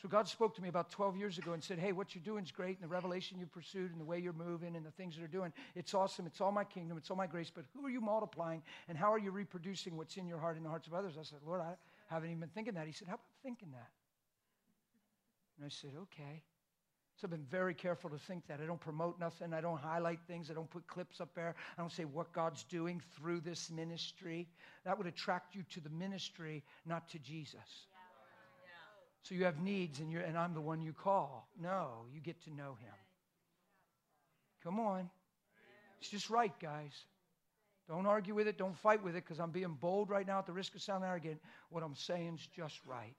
So God spoke to me about 12 years ago and said, Hey, what you're doing is great, and the revelation you pursued, and the way you're moving, and the things that are doing, it's awesome. It's all my kingdom, it's all my grace, but who are you multiplying, and how are you reproducing what's in your heart and the hearts of others? I said, Lord, I haven't even been thinking that. He said, How about thinking that? And I said, Okay. So I've been very careful to think that. I don't promote nothing. I don't highlight things. I don't put clips up there. I don't say what God's doing through this ministry. That would attract you to the ministry, not to Jesus. So you have needs and, and I'm the one you call. No, you get to know him. Come on. It's just right, guys. Don't argue with it. Don't fight with it because I'm being bold right now at the risk of sounding arrogant. What I'm saying is just right.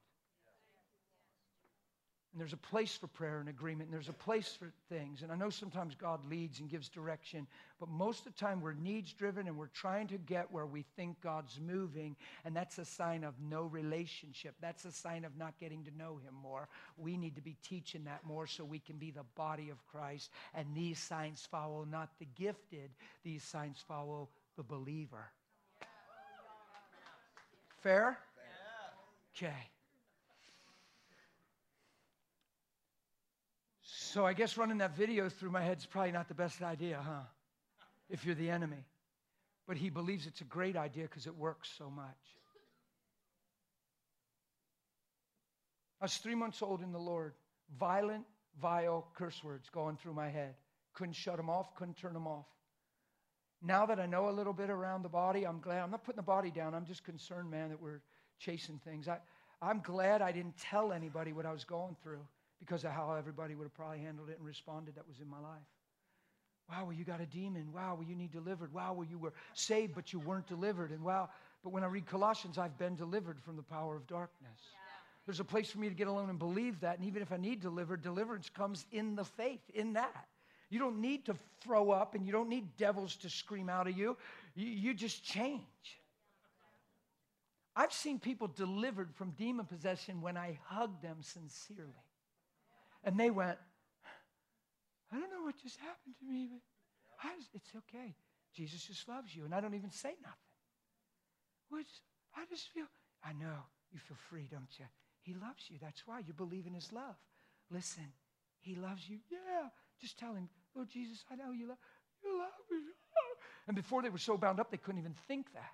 And there's a place for prayer and agreement, and there's a place for things. And I know sometimes God leads and gives direction, but most of the time we're needs driven and we're trying to get where we think God's moving, and that's a sign of no relationship. That's a sign of not getting to know Him more. We need to be teaching that more so we can be the body of Christ. And these signs follow not the gifted, these signs follow the believer. Fair? Okay. So I guess running that video through my head is probably not the best idea, huh? If you're the enemy. But he believes it's a great idea because it works so much. I was three months old in the Lord. Violent, vile curse words going through my head. Couldn't shut them off, couldn't turn them off. Now that I know a little bit around the body, I'm glad. I'm not putting the body down. I'm just concerned, man, that we're chasing things. I, I'm glad I didn't tell anybody what I was going through because of how everybody would have probably handled it and responded that was in my life. Wow, well, you got a demon. Wow, well, you need delivered. Wow, well, you were saved, but you weren't delivered. And wow, but when I read Colossians, I've been delivered from the power of darkness. Yeah. There's a place for me to get alone and believe that. And even if I need delivered, deliverance comes in the faith, in that. You don't need to throw up and you don't need devils to scream out of you. You, you just change. I've seen people delivered from demon possession when I hugged them sincerely. And they went, I don't know what just happened to me, but it's okay. Jesus just loves you. And I don't even say nothing. Which I just feel, I know you feel free, don't you? He loves you. That's why you believe in his love. Listen, he loves you. Yeah. Just tell him, Lord Jesus, I know you love, you love me. And before they were so bound up, they couldn't even think that.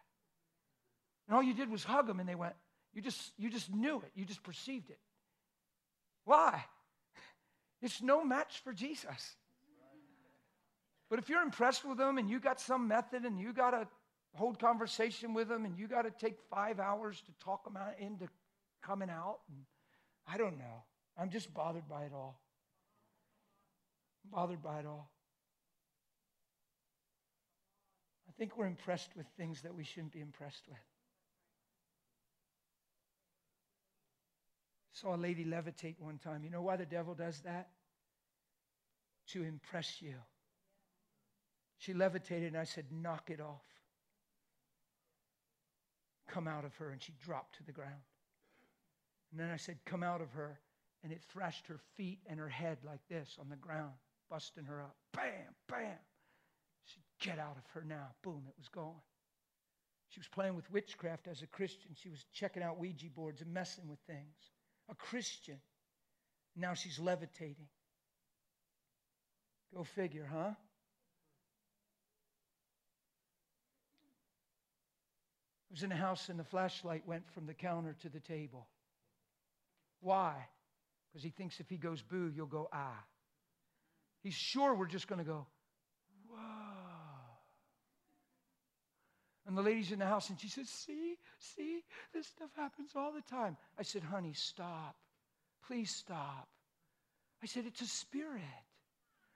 And all you did was hug them, and they went, you just, you just knew it. You just perceived it. Why? It's no match for Jesus. But if you're impressed with them and you got some method and you got to hold conversation with them and you got to take five hours to talk them out into coming out, I don't know. I'm just bothered by it all. I'm bothered by it all. I think we're impressed with things that we shouldn't be impressed with. Saw a lady levitate one time. You know why the devil does that? To impress you. She levitated, and I said, Knock it off. Come out of her. And she dropped to the ground. And then I said, Come out of her. And it thrashed her feet and her head like this on the ground, busting her up. Bam, bam. She said, Get out of her now. Boom, it was gone. She was playing with witchcraft as a Christian. She was checking out Ouija boards and messing with things a Christian. Now she's levitating. Go figure, huh? I was in a house and the flashlight went from the counter to the table. Why? Because he thinks if he goes boo, you'll go ah. He's sure we're just going to go, And the lady's in the house and she says, See, see, this stuff happens all the time. I said, Honey, stop. Please stop. I said, It's a spirit.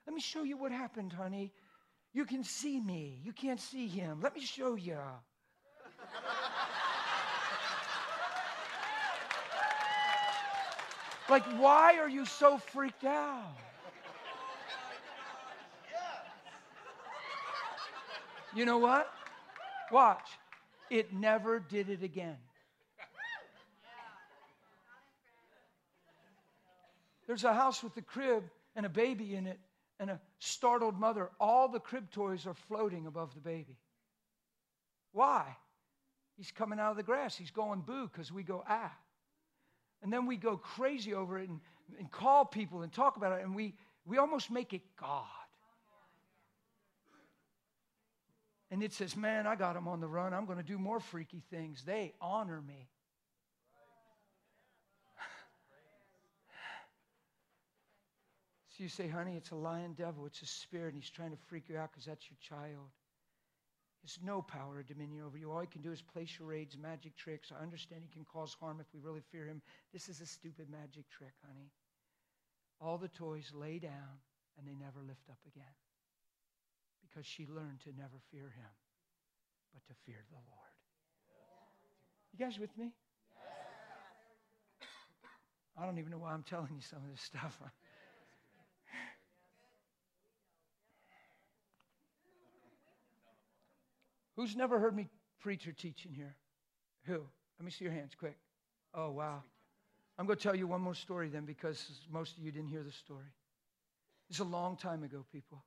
Let me show you what happened, honey. You can see me. You can't see him. Let me show you. like, why are you so freaked out? You know what? Watch. It never did it again. There's a house with a crib and a baby in it and a startled mother. All the crib toys are floating above the baby. Why? He's coming out of the grass. He's going boo because we go ah. And then we go crazy over it and, and call people and talk about it, and we, we almost make it God. And it says, Man, I got them on the run. I'm going to do more freaky things. They honor me. so you say, Honey, it's a lion devil. It's a spirit, and he's trying to freak you out because that's your child. has no power or dominion over you. All he can do is play charades, magic tricks. I understand he can cause harm if we really fear him. This is a stupid magic trick, honey. All the toys lay down and they never lift up again because she learned to never fear him, but to fear the Lord. You guys with me? I don't even know why I'm telling you some of this stuff. Who's never heard me preach or teach in here? Who? Let me see your hands quick. Oh, wow. I'm going to tell you one more story then because most of you didn't hear the story. It's a long time ago, people.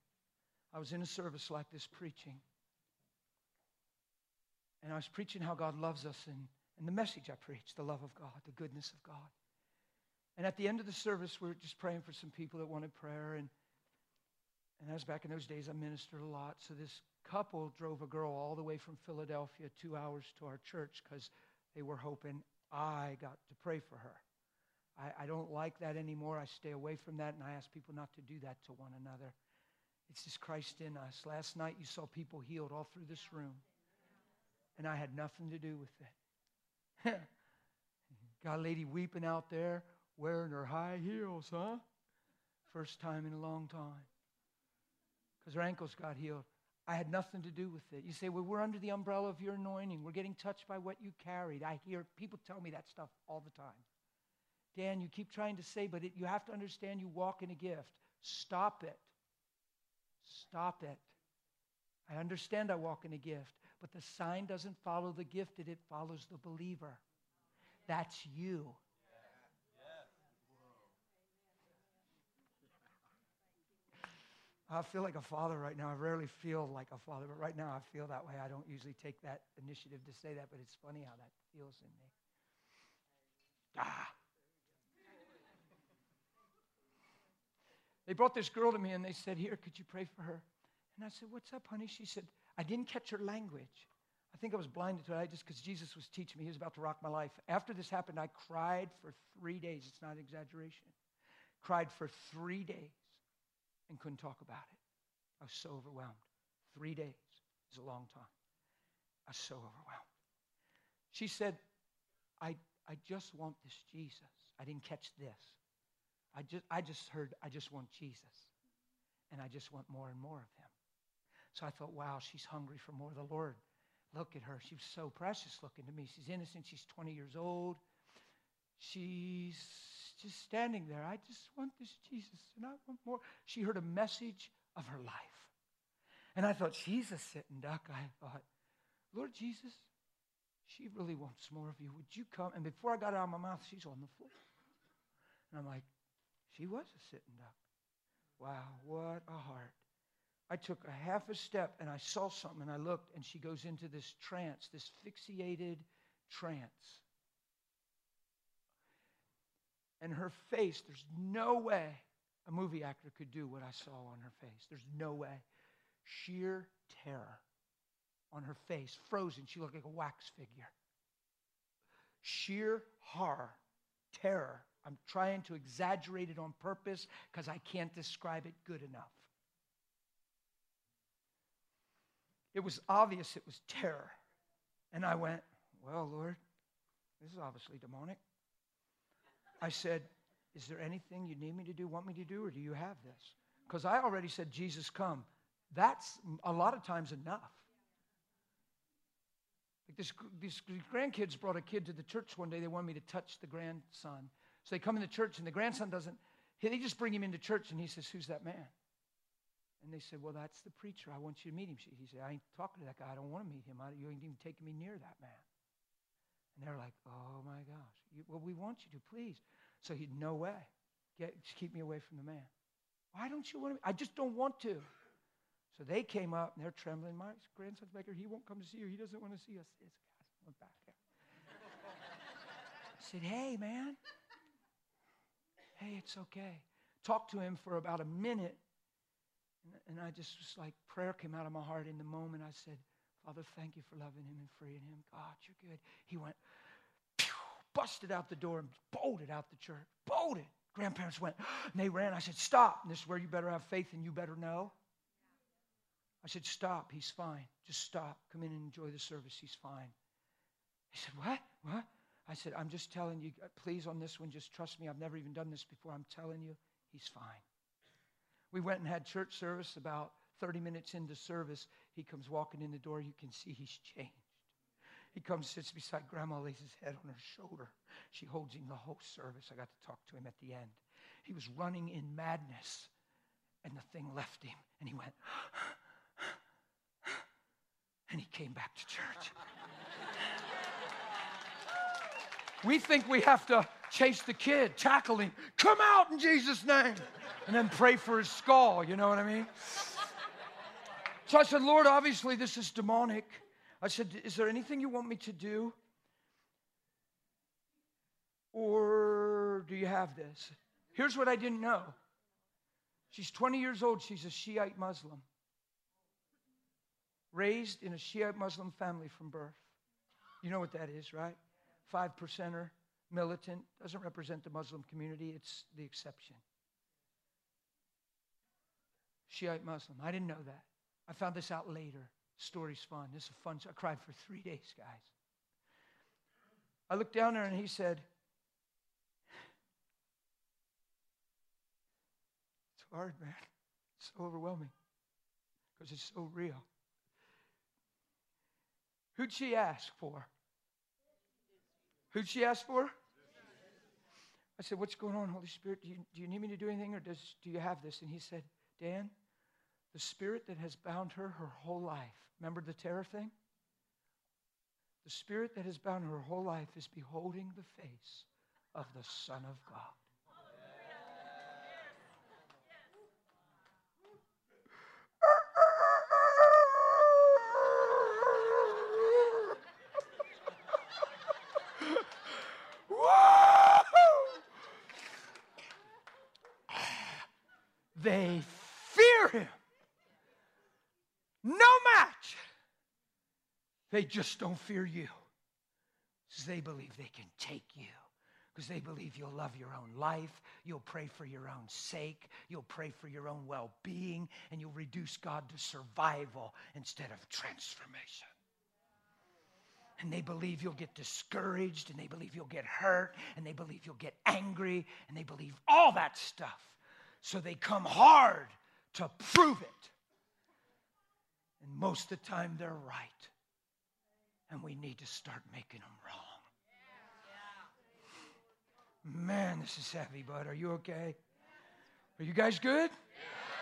I was in a service like this preaching. And I was preaching how God loves us and, and the message I preached, the love of God, the goodness of God. And at the end of the service, we are just praying for some people that wanted prayer. And, and as back in those days, I ministered a lot. So this couple drove a girl all the way from Philadelphia two hours to our church because they were hoping I got to pray for her. I, I don't like that anymore. I stay away from that, and I ask people not to do that to one another. It's just Christ in us. Last night, you saw people healed all through this room, and I had nothing to do with it. Got a lady weeping out there wearing her high heels, huh? First time in a long time. Because her ankles got healed. I had nothing to do with it. You say, well, we're under the umbrella of your anointing. We're getting touched by what you carried. I hear people tell me that stuff all the time. Dan, you keep trying to say, but it, you have to understand you walk in a gift. Stop it. Stop it. I understand I walk in a gift, but the sign doesn't follow the gifted, it follows the believer. That's you. I feel like a father right now. I rarely feel like a father, but right now I feel that way. I don't usually take that initiative to say that, but it's funny how that feels in me. Ah. They brought this girl to me and they said, Here, could you pray for her? And I said, What's up, honey? She said, I didn't catch her language. I think I was blinded to it I just because Jesus was teaching me. He was about to rock my life. After this happened, I cried for three days. It's not an exaggeration. Cried for three days and couldn't talk about it. I was so overwhelmed. Three days is a long time. I was so overwhelmed. She said, I, I just want this Jesus. I didn't catch this. I just, I just heard, I just want Jesus. And I just want more and more of him. So I thought, wow, she's hungry for more of the Lord. Look at her. She's so precious looking to me. She's innocent. She's 20 years old. She's just standing there. I just want this Jesus and I want more. She heard a message of her life. And I thought, she's a sitting duck. I thought, Lord Jesus, she really wants more of you. Would you come? And before I got it out of my mouth, she's on the floor. And I'm like, she was a sitting duck. Wow, what a heart. I took a half a step and I saw something and I looked and she goes into this trance, this fixated trance and her face, there's no way a movie actor could do what I saw on her face. There's no way. Sheer terror on her face, frozen. She looked like a wax figure. Sheer horror, terror. I'm trying to exaggerate it on purpose because I can't describe it good enough. It was obvious it was terror. And I went, Well, Lord, this is obviously demonic. I said, Is there anything you need me to do, want me to do, or do you have this? Because I already said, Jesus, come. That's a lot of times enough. Like this, these grandkids brought a kid to the church one day. They wanted me to touch the grandson. So they come in the church, and the grandson doesn't, they just bring him into church, and he says, Who's that man? And they said, Well, that's the preacher. I want you to meet him. He said, I ain't talking to that guy. I don't want to meet him. I, you ain't even taking me near that man. And they're like, oh my gosh. You, well, we want you to, please. So he, no way. Get, just keep me away from the man. Why don't you want to? I just don't want to. So they came up and they're trembling. My grandson's back here. He won't come to see you. He doesn't want to see us. This went back here. I said, hey, man. Hey, it's okay. Talked to him for about a minute. And, I just was like, prayer came out of my heart in the moment. I said, Father, thank you for loving him and freeing him. God, you're good. He went, pew, busted out the door and bolted out the church. Bolted. Grandparents went, and they ran. I said, Stop. And this is where you better have faith and you better know. I said, Stop. He's fine. Just stop. Come in and enjoy the service. He's fine. He said, What? What? I said, I'm just telling you, please, on this one, just trust me. I've never even done this before. I'm telling you, he's fine. We went and had church service about 30 minutes into service. He comes walking in the door. You can see he's changed. He comes, sits beside grandma, lays his head on her shoulder. She holds him the whole service. I got to talk to him at the end. He was running in madness, and the thing left him, and he went, and he came back to church. we think we have to chase the kid, tackle him, come out in Jesus' name, and then pray for his skull. You know what I mean? So I said, Lord, obviously this is demonic. I said, Is there anything you want me to do? Or do you have this? Here's what I didn't know. She's 20 years old. She's a Shiite Muslim. Raised in a Shiite Muslim family from birth. You know what that is, right? Five percenter, militant, doesn't represent the Muslim community, it's the exception. Shiite Muslim. I didn't know that. I found this out later. Story's fun. This is fun. I cried for three days, guys. I looked down there and he said, It's hard, man. It's so overwhelming because it's so real. Who'd she ask for? Who'd she ask for? I said, What's going on, Holy Spirit? Do you, do you need me to do anything or does, do you have this? And he said, Dan, the spirit that has bound her her whole life. Remember the terror thing? The spirit that has bound her whole life is beholding the face of the Son of God. They fear him. No match. They just don't fear you. Because they believe they can take you. Because they believe you'll love your own life, you'll pray for your own sake, you'll pray for your own well being, and you'll reduce God to survival instead of transformation. And they believe you'll get discouraged, and they believe you'll get hurt, and they believe you'll get angry, and they believe all that stuff. So they come hard to prove it. And most of the time, they're right. And we need to start making them wrong. Man, this is heavy, bud. Are you okay? Are you guys good?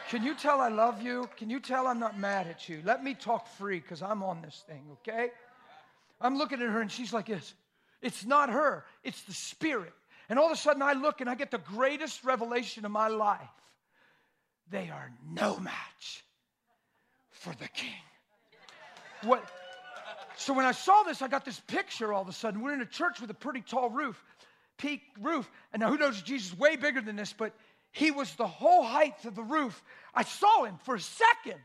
Can you tell I love you? Can you tell I'm not mad at you? Let me talk free because I'm on this thing, okay? I'm looking at her and she's like this. It's not her, it's the Spirit. And all of a sudden I look and I get the greatest revelation of my life. They are no match for the king. What? So when I saw this, I got this picture all of a sudden. We're in a church with a pretty tall roof, peak roof. And now who knows Jesus is way bigger than this, but he was the whole height of the roof. I saw him for a second.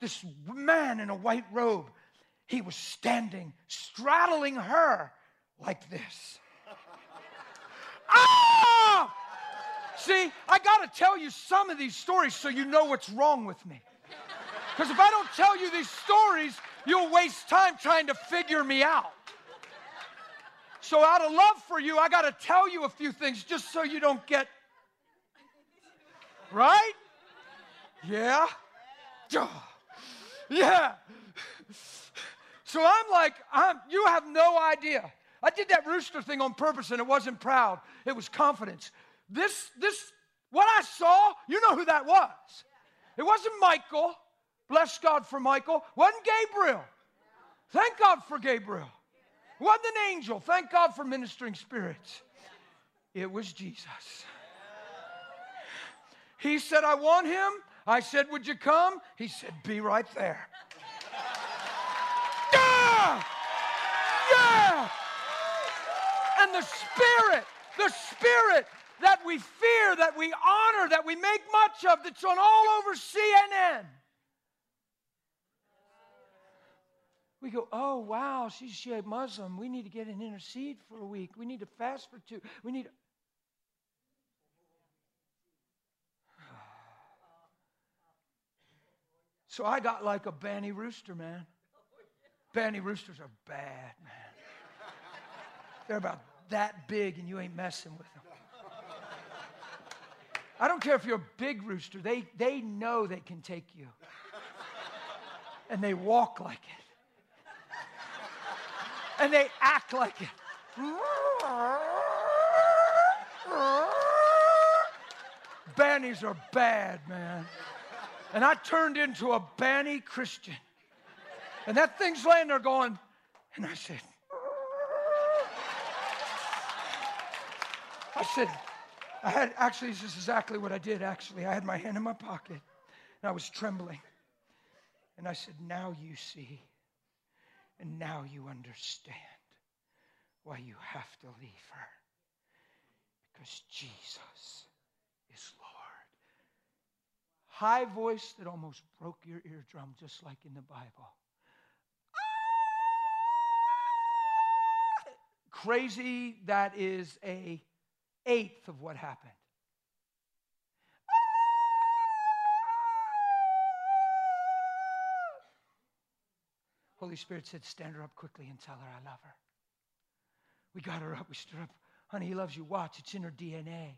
This man in a white robe. He was standing, straddling her like this. ah! See, I got to tell you some of these stories so you know what's wrong with me. Because if I don't tell you these stories, you'll waste time trying to figure me out. So, out of love for you, I got to tell you a few things just so you don't get. Right? Yeah? Yeah. So I'm like, I'm, you have no idea. I did that rooster thing on purpose and it wasn't proud, it was confidence. This, this, what I saw, you know who that was. It wasn't Michael. Bless God for Michael. Wasn't Gabriel. Thank God for Gabriel. Wasn't an angel. Thank God for ministering spirits. It was Jesus. He said, I want him. I said, Would you come? He said, Be right there. yeah! Yeah! And the Spirit, the Spirit that we fear, that we honor, that we make much of, that's on all over CNN. We go, oh, wow, she's she a Muslim. We need to get an intercede for a week. We need to fast for two. We need. So I got like a banny rooster, man. Banny roosters are bad, man. They're about that big and you ain't messing with them. I don't care if you're a big rooster, they, they know they can take you. And they walk like it. And they act like. Bannies are bad, man. And I turned into a banny Christian. And that thing's laying there going, and I said, I said, I had actually, this is exactly what I did actually. I had my hand in my pocket and I was trembling. And I said, Now you see, and now you understand why you have to leave her. Because Jesus is Lord. High voice that almost broke your eardrum, just like in the Bible. Ah! Crazy, that is a eighth of what happened. Holy Spirit said, Stand her up quickly and tell her I love her. We got her up. We stood up. Honey, he loves you. Watch, it's in her DNA.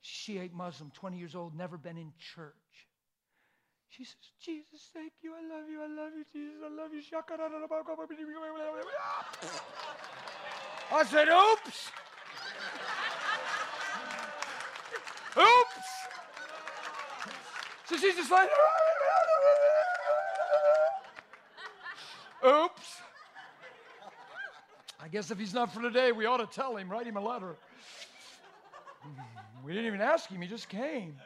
Shiite Muslim, 20 years old, never been in church. She says, Jesus, thank you. I love you. I love you, Jesus. I love you. I said, oops. Oops. So she's just like, oops. I guess if he's not for today, we ought to tell him, write him a letter. We didn't even ask him, he just came.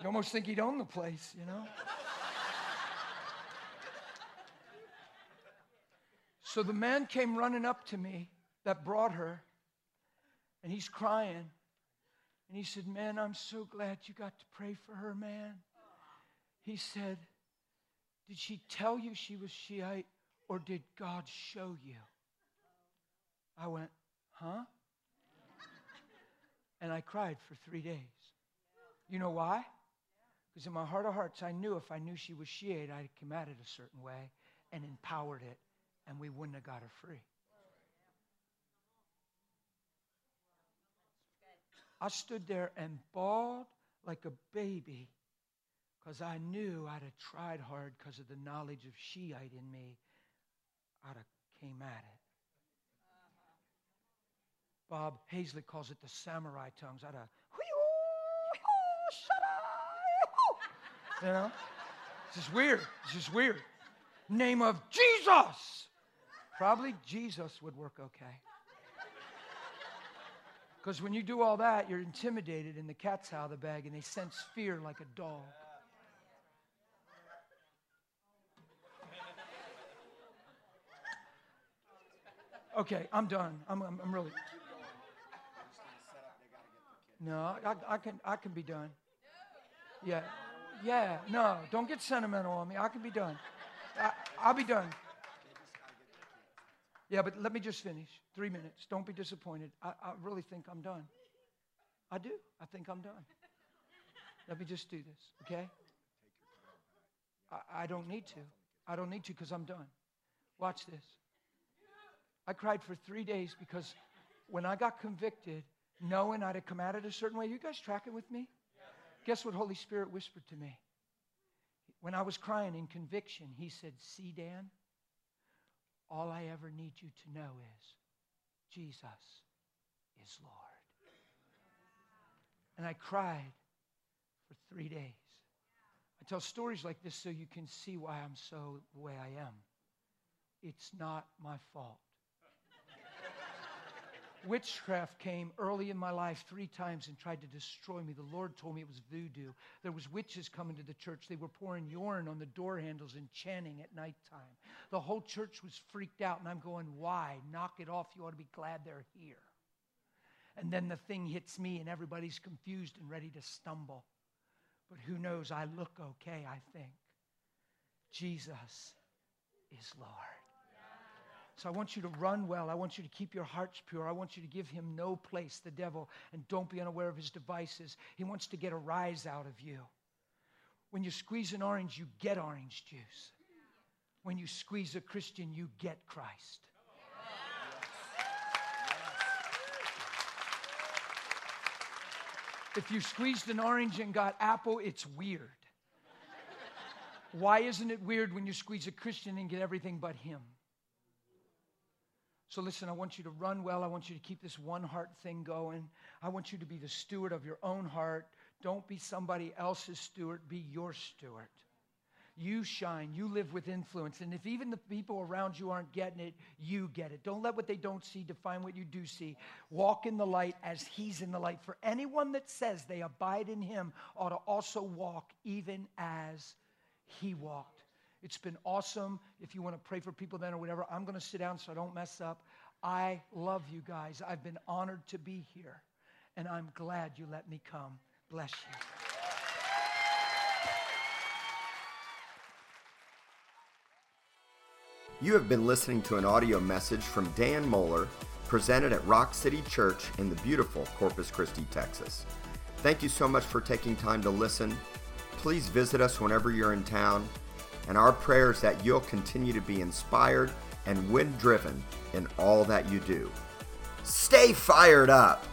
You almost think he'd own the place, you know? So the man came running up to me that brought her, and he's crying. And he said, Man, I'm so glad you got to pray for her, man. He said, Did she tell you she was Shiite, or did God show you? I went, Huh? And I cried for three days. You know why? Because in my heart of hearts, I knew if I knew she was Shiite, I'd come at it a certain way and empowered it, and we wouldn't have got her free. I stood there and bawled like a baby because I knew I'd have tried hard because of the knowledge of Shiite in me. I'd have came at it. Bob Hazlett calls it the samurai tongues. I'd have, you know? It's just weird. It's just weird. Name of Jesus. Probably Jesus would work okay. Because when you do all that, you're intimidated, and the cat's out of the bag, and they sense fear like a dog. Okay, I'm done. I'm, I'm, I'm really. No, I, I, can, I can be done. Yeah, yeah, no, don't get sentimental on me. I can be done. I, I'll be done. Yeah, but let me just finish. Three minutes. Don't be disappointed. I, I really think I'm done. I do. I think I'm done. Let me just do this, okay? I, I don't need to. I don't need to because I'm done. Watch this. I cried for three days because when I got convicted, knowing I'd have come at it a certain way, you guys tracking with me? Guess what Holy Spirit whispered to me? When I was crying in conviction, He said, See, Dan, all I ever need you to know is Jesus is Lord. And I cried for three days. I tell stories like this so you can see why I'm so the way I am. It's not my fault. Witchcraft came early in my life three times and tried to destroy me. The Lord told me it was voodoo. There was witches coming to the church. They were pouring urine on the door handles and chanting at nighttime. The whole church was freaked out, and I'm going, why? Knock it off. You ought to be glad they're here. And then the thing hits me, and everybody's confused and ready to stumble. But who knows? I look okay, I think. Jesus is Lord. So I want you to run well. I want you to keep your hearts pure. I want you to give him no place, the devil, and don't be unaware of his devices. He wants to get a rise out of you. When you squeeze an orange, you get orange juice. When you squeeze a Christian, you get Christ. If you squeezed an orange and got apple, it's weird. Why isn't it weird when you squeeze a Christian and get everything but him? So, listen, I want you to run well. I want you to keep this one heart thing going. I want you to be the steward of your own heart. Don't be somebody else's steward, be your steward. You shine, you live with influence. And if even the people around you aren't getting it, you get it. Don't let what they don't see define what you do see. Walk in the light as He's in the light. For anyone that says they abide in Him ought to also walk even as He walked. It's been awesome. If you want to pray for people then or whatever, I'm going to sit down so I don't mess up. I love you guys. I've been honored to be here, and I'm glad you let me come. Bless you. You have been listening to an audio message from Dan Mohler presented at Rock City Church in the beautiful Corpus Christi, Texas. Thank you so much for taking time to listen. Please visit us whenever you're in town, and our prayer is that you'll continue to be inspired and wind driven in all that you do. Stay fired up!